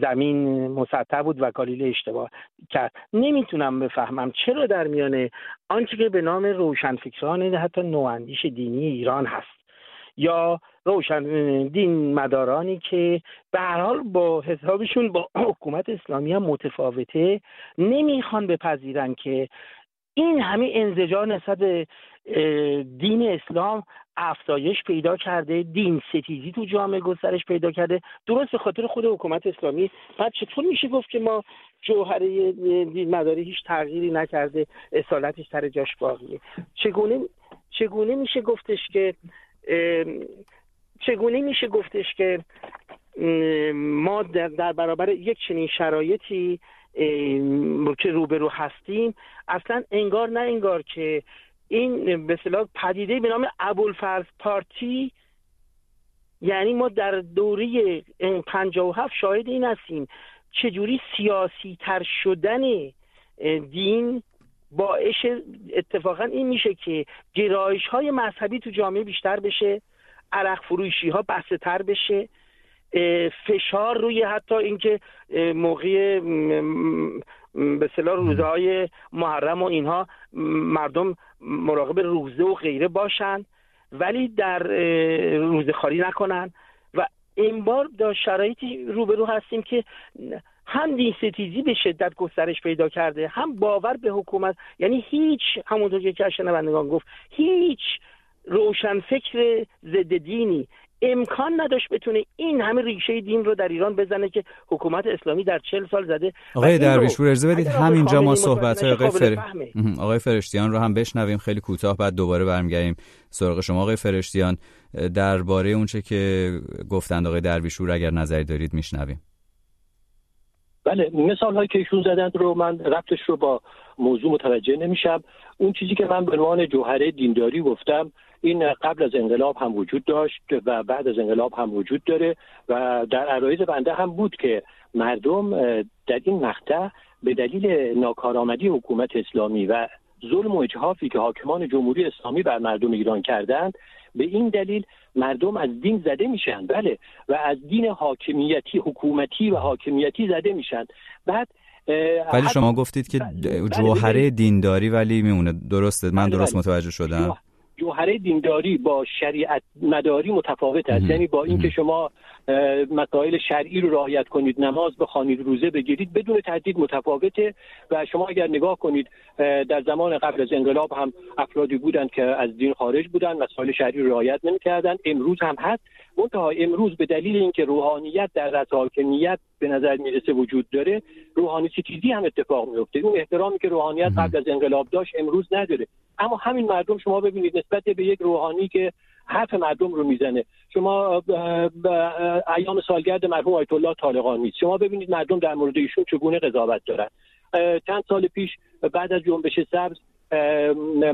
زمین مسطح بود و گالیله اشتباه کرد. نمی‌تونم بفهمم چرا در میانه آنچه که به نام روشنفکران حتی نواندیش دینی ایران هست یا روشن دین مدارانی که به هر حال با حسابشون با حکومت اسلامی هم متفاوته نمی‌خوان بپذیرن که این همه انزجار نسبت دین اسلام افزایش پیدا کرده دین ستیزی تو جامعه گسترش پیدا کرده. درست به خاطر خود حکومت اسلامی. بعد چطور میشه گفت که ما جوهره دین مداری هیچ تغییری نکرده اصالتش سر جاش باقیه؟ چگونه چگونه میشه گفتش که چگونه میشه گفتش که ما در, در برابر یک چنین شرایطی که روبرو هستیم اصلا انگار نه انگار که این به اصطلاح پدیده به نام ابوالفرز پارتی یعنی ما در دوره 57 شاهد این هستیم. چجوری سیاسی تر شدن دین باعث اتفاقا این میشه که گرایش های مذهبی تو جامعه بیشتر بشه عرق فروشی ها بسته تر بشه فشار روی حتی اینکه موقع به صلاح روزه های محرم و اینها مردم مراقب روزه و غیره باشن ولی در روزه خاری نکنن. و این بار در شرایطی روبرو هستیم که هم دین ستیزی به شدت گسترش پیدا کرده هم باور به حکومت یعنی هیچ همونطور که شنوندگان گفت هیچ روشن فکر ضد دینی امکان نداشت بتونه این همه ریشه دین رو در ایران بزنه که حکومت اسلامی در چل سال زده. آقای درویشپور ارزه بدید همینجا ما صحبت های آقای, فر... آقای فرشتیان رو هم بشنویم. خیلی کوتاه بعد دوباره برمیگردیم سراغ شما. آقای فرشتیان درباره اونچه که گفتند آقای درویشپور اگر نظری دارید میشنویم. بله مثال هایی که ایشون زدند رو من ربطش رو با موضوع متوجه نمیشم. اون چیزی که من به عنوان جوهره دینداری گفتم این قبل از انقلاب هم وجود داشت و بعد از انقلاب هم وجود داره و در عرایز بنده هم بود که مردم در این مقطع به دلیل ناکارآمدی حکومت اسلامی و ظلم و اجحافی که حاکمان جمهوری اسلامی بر مردم ایران کردند به این دلیل مردم از دین زده میشن بله. و از دین حاکمیتی حکومتی و حاکمیتی زده میشن بعد ولی شما گفتید که بله، جوهره دینداری ولی میمونه. درسته. من درست بله. متوجه شدم. جوهره دینداری با شریعت مداری متفاوت است. یعنی با اینکه شما مسائل شرعی رو رعایت کنید نماز بخوانید روزه بگیرید بدون تهدید متفاوته و شما اگر نگاه کنید در زمان قبل از انقلاب هم افرادی بودند که از دین خارج بودند مسائل شرعی رو رعایت نمی‌کردند. امروز هم هست. منتها امروز به دلیل اینکه روحانیت در رأس حاکمیت به نظر می‌رسه وجود داره روحانی ستیزی هم اتفاق میفته. اون احترامی که روحانیت قبل از انقلاب داشت امروز نداره. اما همین مردم شما ببینید نسبت به یک روحانی که حرف مردم رو می‌زنه. شما ایام سالگرد مرحوم آیت الله طالقانی. شما ببینید مردم در مورد ایشون چگونه قضاوت دارن. چند سال پیش بعد از جنبش سبز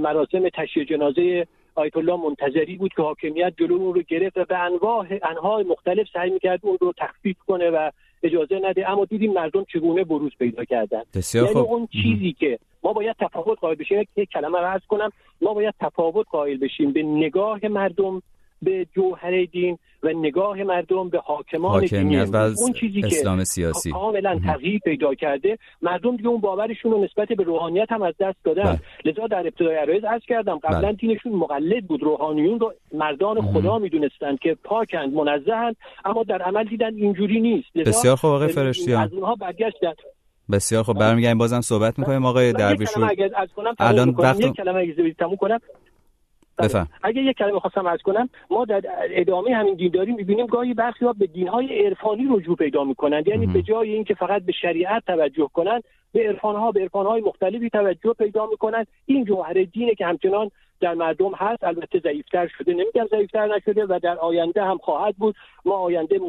مراسم تشییع جنازه آیت الله منتظری بود که حاکمیت جلو اون رو گرفت و به انواع انواع مختلف سعی می‌کرد اون رو تخفیف کنه و اجازه نده. اما دیدیم مردم چگونه بروز پیدا کردن. یعنی اون چیزی که ما باید تفاوت قائل بشیم. یک کلمه رو عرض کنم. ما باید تفاوت قائل بشیم به نگاه مردم. به جوهر دین و نگاه مردم به حاکمان و اون چیزی اسلام که سیاسی. کاملا تغییر پیدا کرده مردم دیگه اون باورشون رو نسبت به روحانیت هم از دست دادن. بله. لذا در ابتدای عرایز عرض کردم قبلا بله. دینشون مقلد بود. روحانیون رو مردان خدا می‌دونستند که پاکند منزهند اما در عمل دیدن اینجوری نیست. بسیار خوب آقای فرشتیان. از اونها برگشتن. بسیار خب برمیگردیم بازم صحبت می‌کنیم. آقای درویشور الان وقت یک کلمه تموم کنم. بفهم. اگه یک کلمه خواستم از کنم ما در ادامه همین دینداری می‌بینیم گاهی برخی ها به دینهای عرفانی رجوع پیدا می‌کنند. یعنی به جای اینکه فقط به شریعت توجه کنند به عرفانها به عرفانهای مختلفی توجه پیدا می‌کنند. این جوهر دینه که همچنان در مردم هست. البته ضعیفتر شده. نمیگم ضعیفتر نشده و در آینده هم خواهد بود. ما آینده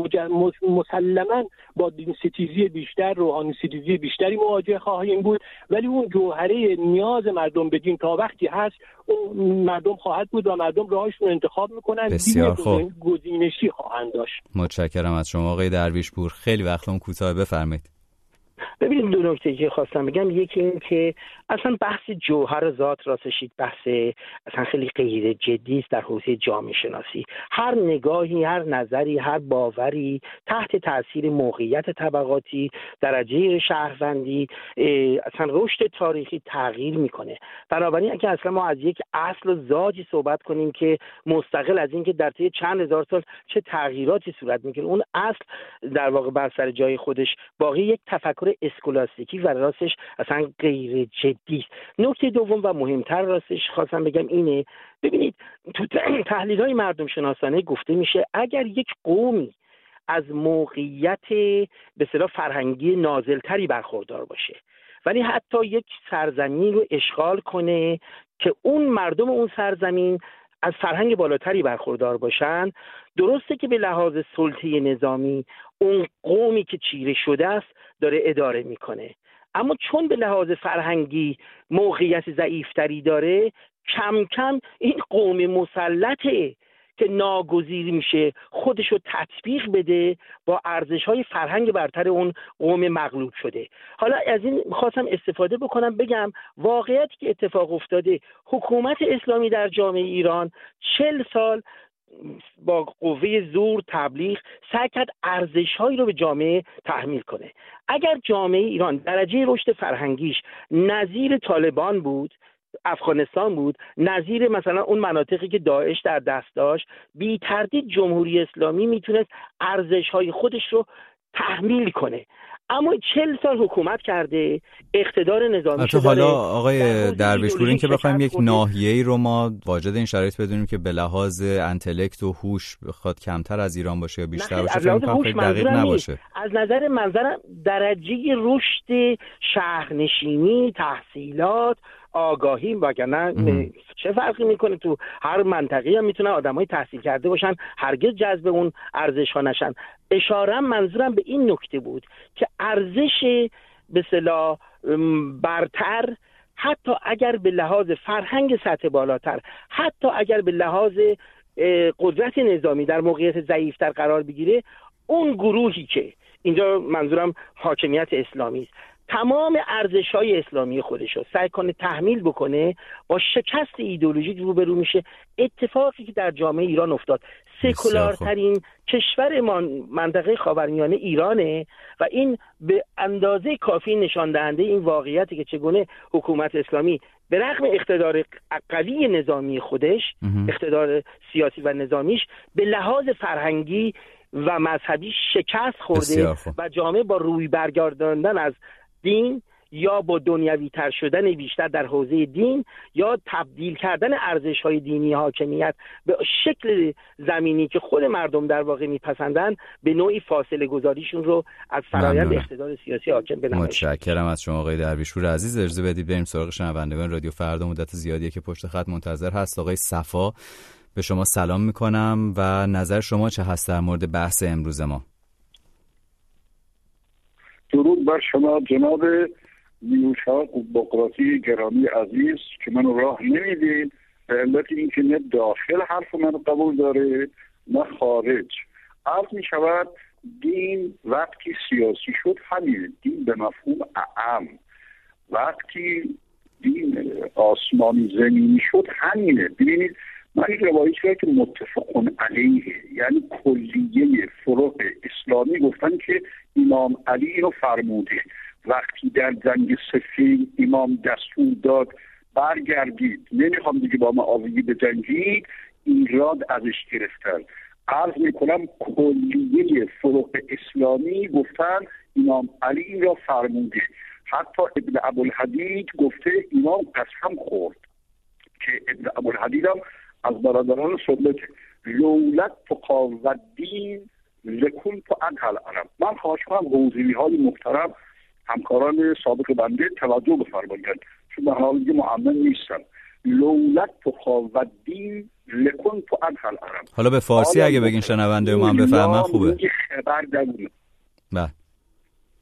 مسلما با دین ستیزی بیشتر روحانی ستیزی بیشتری مواجه خواهیم بود. ولی اون جوهره نیاز مردم به دین تا وقتی هست اون مردم خواهد بود و مردم راهشون انتخاب می‌کنن. بسیار خوب. گزینشی خواهند داشت. متشکرم از شما. آقای درویش پور خیلی وقتمون کوتاه بفرمایید. ببینید دو نکته که خواستم بگم. یکی این که اصلا بحث جوهر ذات راستشید بحث اصلا خیلی غیر جدی است در حوزه جامعه شناسی. هر نگاهی هر نظری هر باوری تحت تاثیر موقعیت طبقاتی درجه شهروندی اصلا رشد تاریخی تغییر می‌کنه. بنابراین اگه اصلا ما از یک اصل و زاجی صحبت کنیم که مستقل از اینکه در طی چند هزار سال چه تغییراتی صورت می‌کنه اون اصل در واقع بر سر جای خودش باقی یک تفکر اسکولاستیکی و راستش اصلا غیر جدی نکته دوم و مهمتر راستش خواستم بگم اینه ببینید تو [clears throat] تحلیل های مردم شناسانه گفته میشه اگر یک قومی از موقعیت به صلاح فرهنگی نازلتری برخوردار باشه ولی حتی یک سرزمین رو اشغال کنه که اون مردم اون سرزمین از فرهنگ بالاتری برخوردار باشن درسته که به لحاظ سلطه نظامی اون قومی که چیره شده است داره اداره می‌کنه. اما چون به لحاظ فرهنگی موقعیت ضعیفتری داره کم کم این قوم مسلطه که ناگزیر میشه خودش رو تطبیق بده با ارزش های فرهنگ برتر اون قوم مغلوب شده. حالا از این خواستم استفاده بکنم بگم واقعیتی که اتفاق افتاده حکومت اسلامی در جامعه ایران چل سال با قوه زور تبلیغ سعی کرد ارزش رو به جامعه تحمیل کنه. اگر جامعه ایران درجه رشد فرهنگیش نظیر طالبان بود افغانستان بود نظیر مثلا اون مناطقی که داعش در دست داشت بی تردید جمهوری اسلامی می‌تونست ارزش های خودش رو تحمیل کنه. اما چل سال حکومت کرده اقتدار نظامی شده حالا آقای درویشپور این که بخوایم یک ناحیه ای رو ما واجد این شرایط بدونیم که به لحاظ انتلکت و هوش بخواد کمتر از ایران باشه یا بیشتر باشه فکر خیلی دقیق نباشه. از نظر منظرم درجه رشد شهرنشینی تحصیلات آگاهی وگرنه چه فرقی می‌کنه تو هر منطقه هم می‌تونن آدمای تحصیل کرده باشن هرگز جذب اون ارزش ها نشن. اشارم منظورم به این نکته بود که ارزش به صلاح برتر حتی اگر به لحاظ فرهنگ سطح بالاتر حتی اگر به لحاظ قدرت نظامی در موقعیت ضعیفتر قرار بگیره اون گروهی که اینجا منظورم حاکمیت اسلامی است. تمام ارزش های اسلامی خودش رو سعی کنه تحمیل بکنه با شکست ایدولوژیک روبرو میشه. اتفاقی که در جامعه ایران افتاد. سکولارترین کشور منطقه خاورمیانه ایرانه و این به اندازه کافی نشان دهنده این واقعیتی که چگونه حکومت اسلامی به رغم اقتدار قوی نظامی خودش اقتدار سیاسی و نظامیش به لحاظ فرهنگی و مذهبی شکست خورده و جامعه با روی برگرداندن از دین یا با دنیوی تر شدن بیشتر در حوزه دین یا تبدیل کردن ارزش های دینی حاکمیت به شکل زمینی که خود مردم در واقع میپسندن به نوعی فاصله گذاریشون رو از فرایند اقتدار سیاسی حاکم بنمایش متشکرم از شما آقای درویشپور عزیز ارزه بدید بریم سراغ شنوندگان رادیو فردا. مدت زیادیه که پشت خط منتظر هست. آقای صفا به شما سلام می‌کنم و نظر شما چه هست در مورد بحث امروز ما؟ درود بر شما جناب نیوشا بقراتی گرامی عزیز که منو راه نمیدین به علت اینکه نه داخل حرف من قبول داره نه خارج. عرض می شود دین وقتی سیاسی شد همین. دین به مفهوم اعم. وقتی دین آسمانی زمینی شد همینه. ببینید این روایت که متفقون علیه یعنی کلیه فروغ اسلامی گفتن که امام علی رو فرموده. وقتی در جنگ سفین امام دستور داد برگردید نمی‌خوام دیگه با به جنگید ایراد ازش گرفتن. عرض می‌کنم کلیه فروغ اسلامی گفتن امام علی را فرموده. حتی ابن ابوالحدید گفته امام قسم خورد که ابن ابوالحدید هم از برادران سنت لولت و دین لکن تو انحل عرب من خواهش کنم حوزوی های محترم همکاران سابق بنده توجه بفرمایند چون من حال دیگه معمن نیستم. لولت و دین لکن تو انحل عرب حالا به فارسی اگه بگین شنونده هم بفهمن خوبه. خبر بله.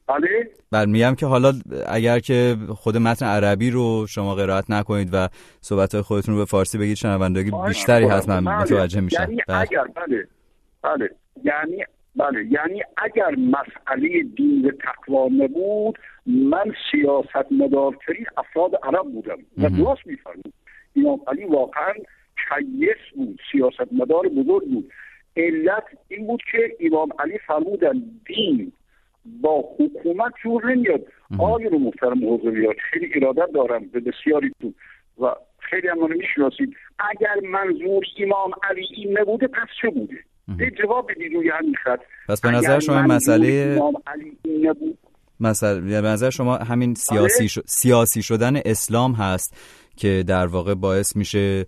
بله. بله میگم که حالا اگر که خود متن عربی رو شما قرائت نکنید و صحبت خودتون رو به فارسی بگید شنوندگی بیشتری حتما بله. متوجه میشن یعنی بله. اگر بله بله. یعنی بله. یعنی اگر مسئله دین به تقوا نبود من سیاست مدارترین افراد عرب بودم و درست میفرمود امام علی واقعا کیس بود سیاست مدار بزرگ بود. علت این بود که امام علی فرمودن دین با حکومت جور نمیاد. رو محترم حضوریات خیلی ارادت دارم به بسیاری تو و خیلی هم می‌شناسید. اگر منظور امام علی این نبوده پس چه بوده؟ یه جواب بدید روی همین خط. پس به نظر شما مسئله مثلا به نظر شما همین سیاسی, آره. سیاسی شدن اسلام هست که در واقع باعث میشه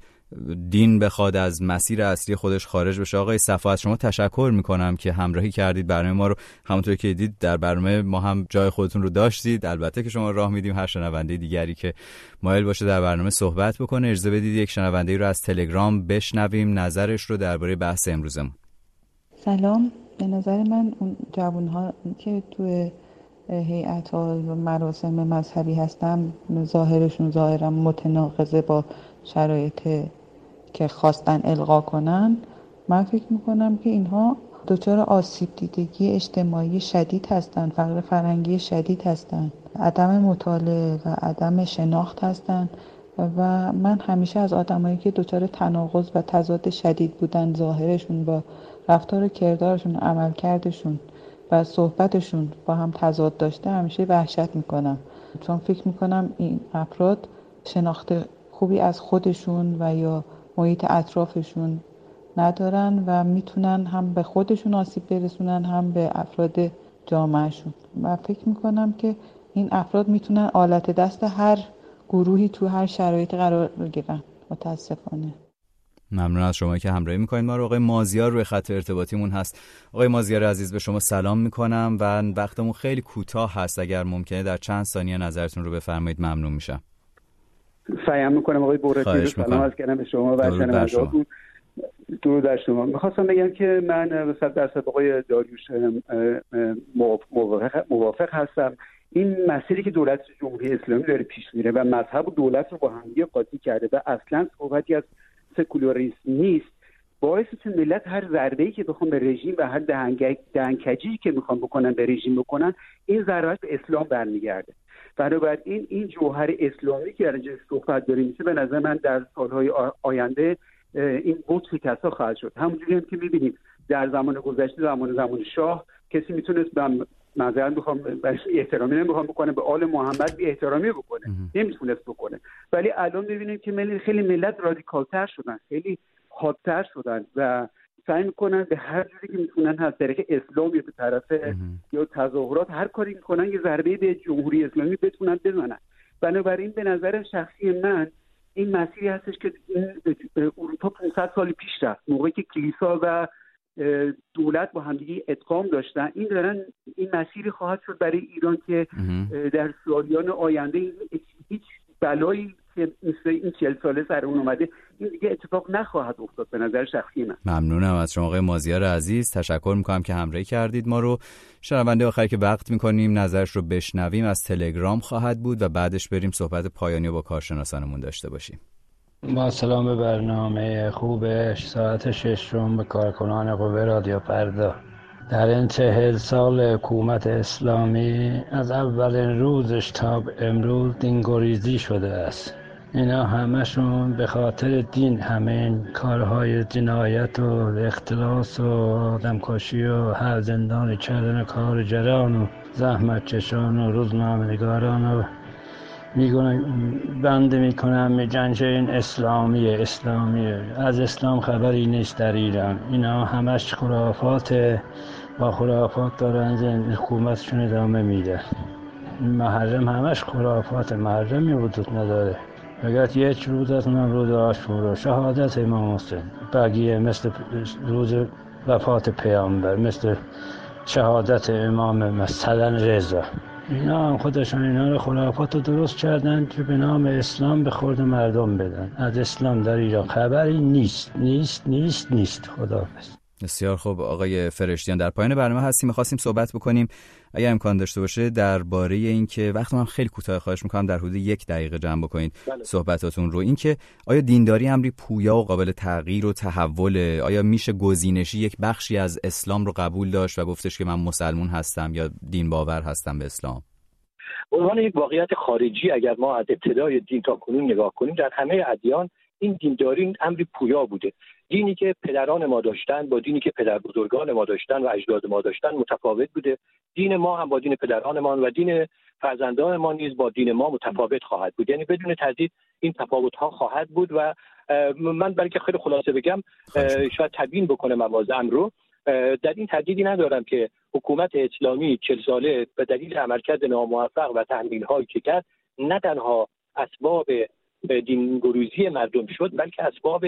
دین بخواد از مسیر اصلی خودش خارج بشه. آقای صفا از شما تشکر می‌کنم که همراهی کردید برنامه ما رو. همونطور که دید در برنامه ما هم جای خودتون رو داشتید. البته که شما راه میدیم هر شنونده دیگری که مایل باشه در برنامه صحبت بکنه. اجازه بدید یک شنونده رو از تلگرام بشنویم. نظرش رو درباره بحث امروزمون. سلام. به نظر من اون جوان ها که توی هیئت و مراسم مذهبی هستن ظاهرشون ظاهرا متناقضه با شرایط که خواستن القا کنن من فکر می‌کنم که اینها دچار آسیب دیدگی اجتماعی شدید هستند فقر فرنگی شدید هستند عدم مطالعه و عدم شناخت هستند و من همیشه از آدمایی که دچار تناقض و تضاد شدید بودن ظاهرشون با رفتار و کردارشون عملکردشون و صحبتشون با هم تضاد داشته همیشه وحشت می‌کنم. چون فکر می‌کنم این افراد شناخت خوبی از خودشون و یا محیط اطرافشون ندارن و می‌تونن هم به خودشون آسیب برسونن هم به افراد جامعهشون. و فکر می‌کنم که این افراد می‌تونن آلت دست هر گروهی تو هر شرایطی قرار بگیرن. متاسفانه. ممنون از شما که همراهی می‌کنید ما رو. آقای مازیار روی خط ارتباطیمون هست. آقای مازیار عزیز به شما سلام می‌کنم و وقتمون خیلی کوتاه هست. اگر ممکنه در چند ثانیه نظرتون رو بفرمایید ممنون میشم. سعیم می‌کنم آقای بورتی سلام از کردم به شما و شنوندگان درود در شما. می‌خواستم بگم که من به صد درصد آقای داریوش موافق هستم. این مسیری که دولت جمهوری اسلامی داره پیش میره و مذهب و دولت رو با هم قاطی کرده و اصلا صحبتی از سکولاریسم نیست باعث ملت هر ضربه ای که بخوام به رژیم و هر دهنکجی که می‌خوام بکنن به رژیم بکنن این ضربه به اسلام برمیگرده. بنابراین این جوهر اسلامی که در صحبت داریم میشه به نظر من در سالهای آینده این بود شکسته خواهد شد. همونجوری هم که می‌بینیم در زمان گذشته زمان زمان شاه کسی می‌تونست به معذرت می‌خوام احترامی نمی‌خوام بکنه به آل محمد بی احترامی بکنه. نمی‌تونست بکنه. ولی الان می‌بینیم که خیلی ملت رادیکالتر شدن خیلی حادتر شدن و سعی می‌کنن به هر جوری که می‌تونن از طریق اسلام یا به طرف یا تظاهرات هر کاری می‌کنن یه ضربه به جمهوری اسلامی بتونن بزنن. بنابراین به نظر شخصی من این مسیری هستش که اروپا 500 سال پیش رفت. موقعی که کلیسا و دولت با همدیگه ادغام داشتن این دارن این مسیری خواهد شد برای ایران که در سالیان آینده هیچ بلایی که این چل ساله سر اون اومده این دیگه اتفاق نخواهد افتاد به نظر شخصی من. ممنونم از شما آقای مازیار عزیز. تشکر می‌کنم که همراهی کردید ما رو. شنونده آخر که وقت می‌کنیم نظرش رو بشنویم از تلگرام خواهد بود و بعدش بریم صحبت پایانی با کارشناسانمون داشته باشیم. با سلام به برنامه خوبش. ساعت ششم به کارکنان قوه رادیو پردا. در این چهل سال حکومت اسلامی از اولین روزش تا امروز دینگوریزی شده است. اینا همشون به خاطر دین همین کارهای جنایت و اختلاس و آدمکشی و هر زندان کردن کار جران و زحمت چشان و روزنامه نگاران و میگن بند می‌کنم میگن این اسلامیه اسلامیه از اسلام خبری نیست در ایران. اینا همش خرافات با خرافات دارن حکومتشون ادامه میده. محرم همش خرافات محرمی وجود نداره. اگر یک روز از من روز آشورا شهادت امام حسین بقیه مثل روز وفات پیامبر مثل شهادت امام مثلا رضا. اینا هم خودشان اینا رو خلافات رو درست کردن که به نام اسلام به خورد مردم بدن. از اسلام در ایران خبری نیست. نیست نیست نیست. خدا بسیار خوب. آقای فرشتیان در پایان برنامه هستیم. می‌خواستیم صحبت بکنیم. اگر امکان داشته باشه درباره اینکه وقت من خیلی کوتاه خواهش می‌کنم در حدود یک دقیقه جمع بکنید بله. صحبتاتون رو. اینکه آیا دینداری امری پویا و قابل تغییر و تحول آیا میشه گزینشی یک بخشی از اسلام رو قبول داشت و گفتش که من مسلمون هستم یا دین باور هستم به اسلام؟ عنوان یک واقعیت خارجی اگر ما از ابتدای دین تا کنون نگاه کنیم در همه ادیان این دینداری امری پویا بوده. دینی که پدران ما داشتن با دینی که پدر بزرگان ما داشتن و اجداد ما داشتن متفاوت بوده. دین ما هم با دین پدرانمان و دین فرزندان ما نیز با دین ما متفاوت خواهد بود. یعنی بدون تردید این تفاوت ها خواهد بود و من برای که خیلی خلاصه بگم شاید تبیین بکنه موازم رو. در این تردیدی ندارم که حکومت اسلامی چل ساله به دلیل عملکرد ناموفق و تحمیل هایی که کرد نه تنها اسباب دینگروزی مردم شد بلکه اسباب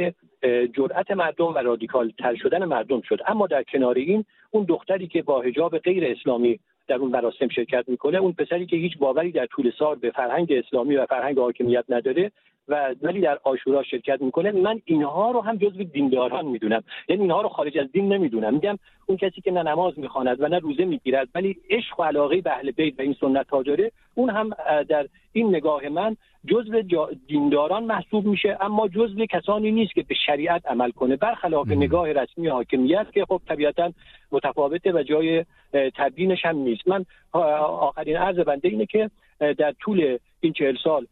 جرأت مردم و رادیکال تر شدن مردم شد. اما در کنار این اون دختری که با حجاب غیر اسلامی در اون مراسم شرکت می‌کنه اون پسری که هیچ باوری در طول سال به فرهنگ اسلامی و فرهنگ حاکمیت نداره و ولی در آشورا شرکت می‌کنه من اینها رو هم جزو دینداران می‌دونم. یعنی اینها رو خارج از دین نمی‌دونم. میگم اون کسی که نه نماز می‌خواند و نه روزه می‌گیرد ولی عشق و علاقه به اهل بیت و این سنت ها داره اون هم در این نگاه من جزو دینداران محسوب میشه اما جزو کسانی نیست که به شریعت عمل کنه. برخلاف نگاه رسمی حاکمیت که خب طبیعتا متفاوته و جای تبیینش هم نیست. من آخرین عرض بنده اینه که در طول این چهل سال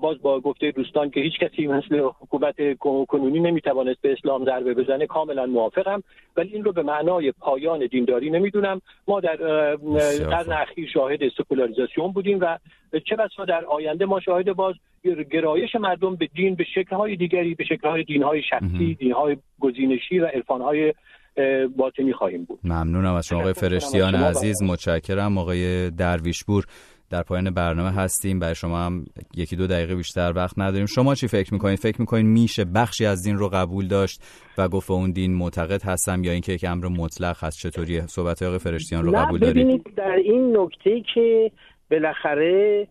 باز با گفته دوستان که هیچ کسی مثل حکومت کنونی نمی‌توانست به اسلام ضربه بزنه کاملا موافقم. ولی این رو به معنای پایان دینداری نمی‌دونم. ما در قرن اخیر شاهد سکولاریزاسیون بودیم و چه بسا در آینده ما شاهد باز گرایش مردم به دین به شکلهای دیگری به شکلهای دینهای شخصی دینهای گزینشی و عرفانهای باطنی خواهیم بود. ممنونم از شما آقای فرشتیان عزیز. متشکرم آقای درویشپور. در پایان برنامه هستیم. برای شما هم یکی دو دقیقه بیشتر وقت نداریم. شما چی فکر می‌کنید؟ فکر می‌کنید میشه بخشی از دین رو قبول داشت و گفت اون دین معتقد هستم یا اینکه یک امر مطلق هست؟ چطوری صحبت آقای فرشتیان رو قبول دارید؟ در این نکته که بالاخره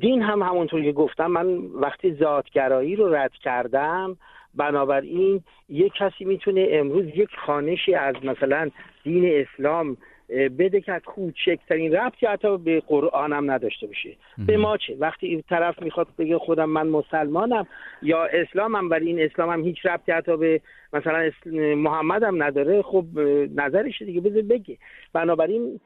دین هم همونطور که گفتم من وقتی ذاتگرایی رو رد کردم بنابراین یک کسی می‌تونه امروز یک خانشی از مثلا دین اسلام بده که کوچکترین ربطی حتی به قرآن هم نداشته باشه. به ما چه؟ وقتی این طرف می‌خواد بگه خودم من مسلمانم یا اسلامم ولی این اسلام هم هیچ ربطی حتی به مثلا محمد هم نداره خب نظرش دیگه بذار بگه. بنابراین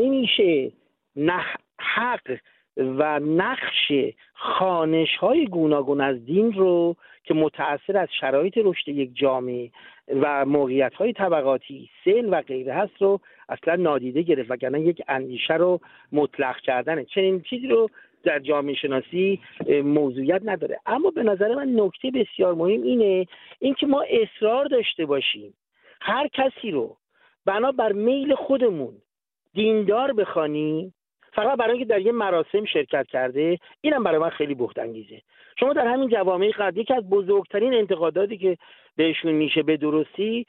نمیشه نه حق و نقش خانش های گوناگون از دین رو که متأثر از شرایط رشد یک جامعه و موقعیت های طبقاتی سیل و غیره هست رو اصلا نادیده گرفت وگرنه یک اندیشه رو مطلق کردنه. چنین چیزی رو در جامعه شناسی موضوعیت نداره. اما به نظر من نکته بسیار مهم اینه اینکه ما اصرار داشته باشیم. هر کسی رو بنا بر میل خودمون دیندار بخوانیم فقط برای اینکه در یه مراسم شرکت کرده اینم برای من خیلی بهت انگیزه شما در همین جوامع قد یکی از بزرگترین انتقاداتی که بهشون میشه به درستی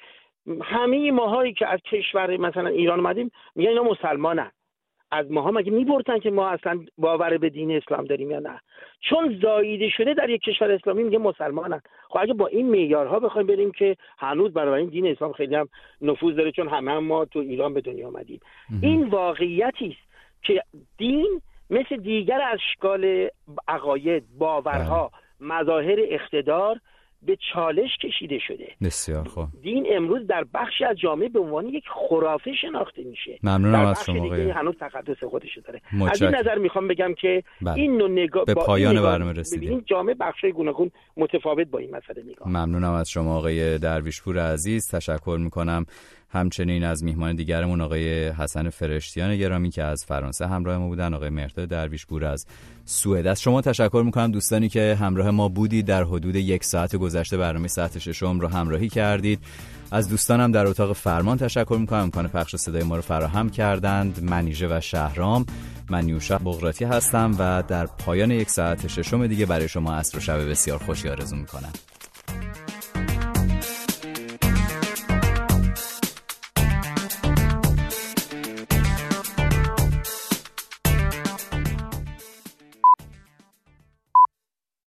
همه ماهایی که از کشور مثلا ایران اومدیم میگن اینا مسلمانن. از ماها مگه میبرتن که ما اصلا باور به دین اسلام داریم یا نه؟ چون زاییده شده در یک کشور اسلامی میگه مسلمانن. خب اگه با این معیارها بخوایم بریم که هنوز برای این دین اسلام خیلی هم نفوذ داره چون همه هم ما تو ایران به دنیا آمدیم این واقعیتی است که دین مثل دیگر اشکال عقاید باورها بله. مظاهر اقتدار به چالش کشیده شده. بسیار خوب. دین امروز در بخشی از جامعه به عنوان یک خرافه شناخته میشه. ممنونم از شما آقای هنوز تقدس خودش داره. از این نظر می‌خوام بگم که بله. این نوع نگاه به پایان برنامه رسیدیم. این جامعه بخشای گوناگون متفاوت با این مسئله نگاه. ممنونم از شما آقای درویشپور عزیز. تشکر می‌کنم. همچنین از میهمان دیگرمون آقای حسن فرشتیان گرامی که از فرانسه همراه ما بودن آقای مهرداد درویشپور از سوئد. از شما تشکر می‌کنم دوستانی که همراه ما بودید در حدود یک ساعت گذشته برنامه ساعت ششم رو همراهی کردید. از دوستانم در اتاق فرمان تشکر می‌کنم. امکان پخش صدای ما رو فراهم کردند منیژه و شهرام. من نیوشا بغراتی هستم و در پایان یک ساعت ششم دیگه برای شما عصر و شب بسیار خوشی آرزو می‌کنم.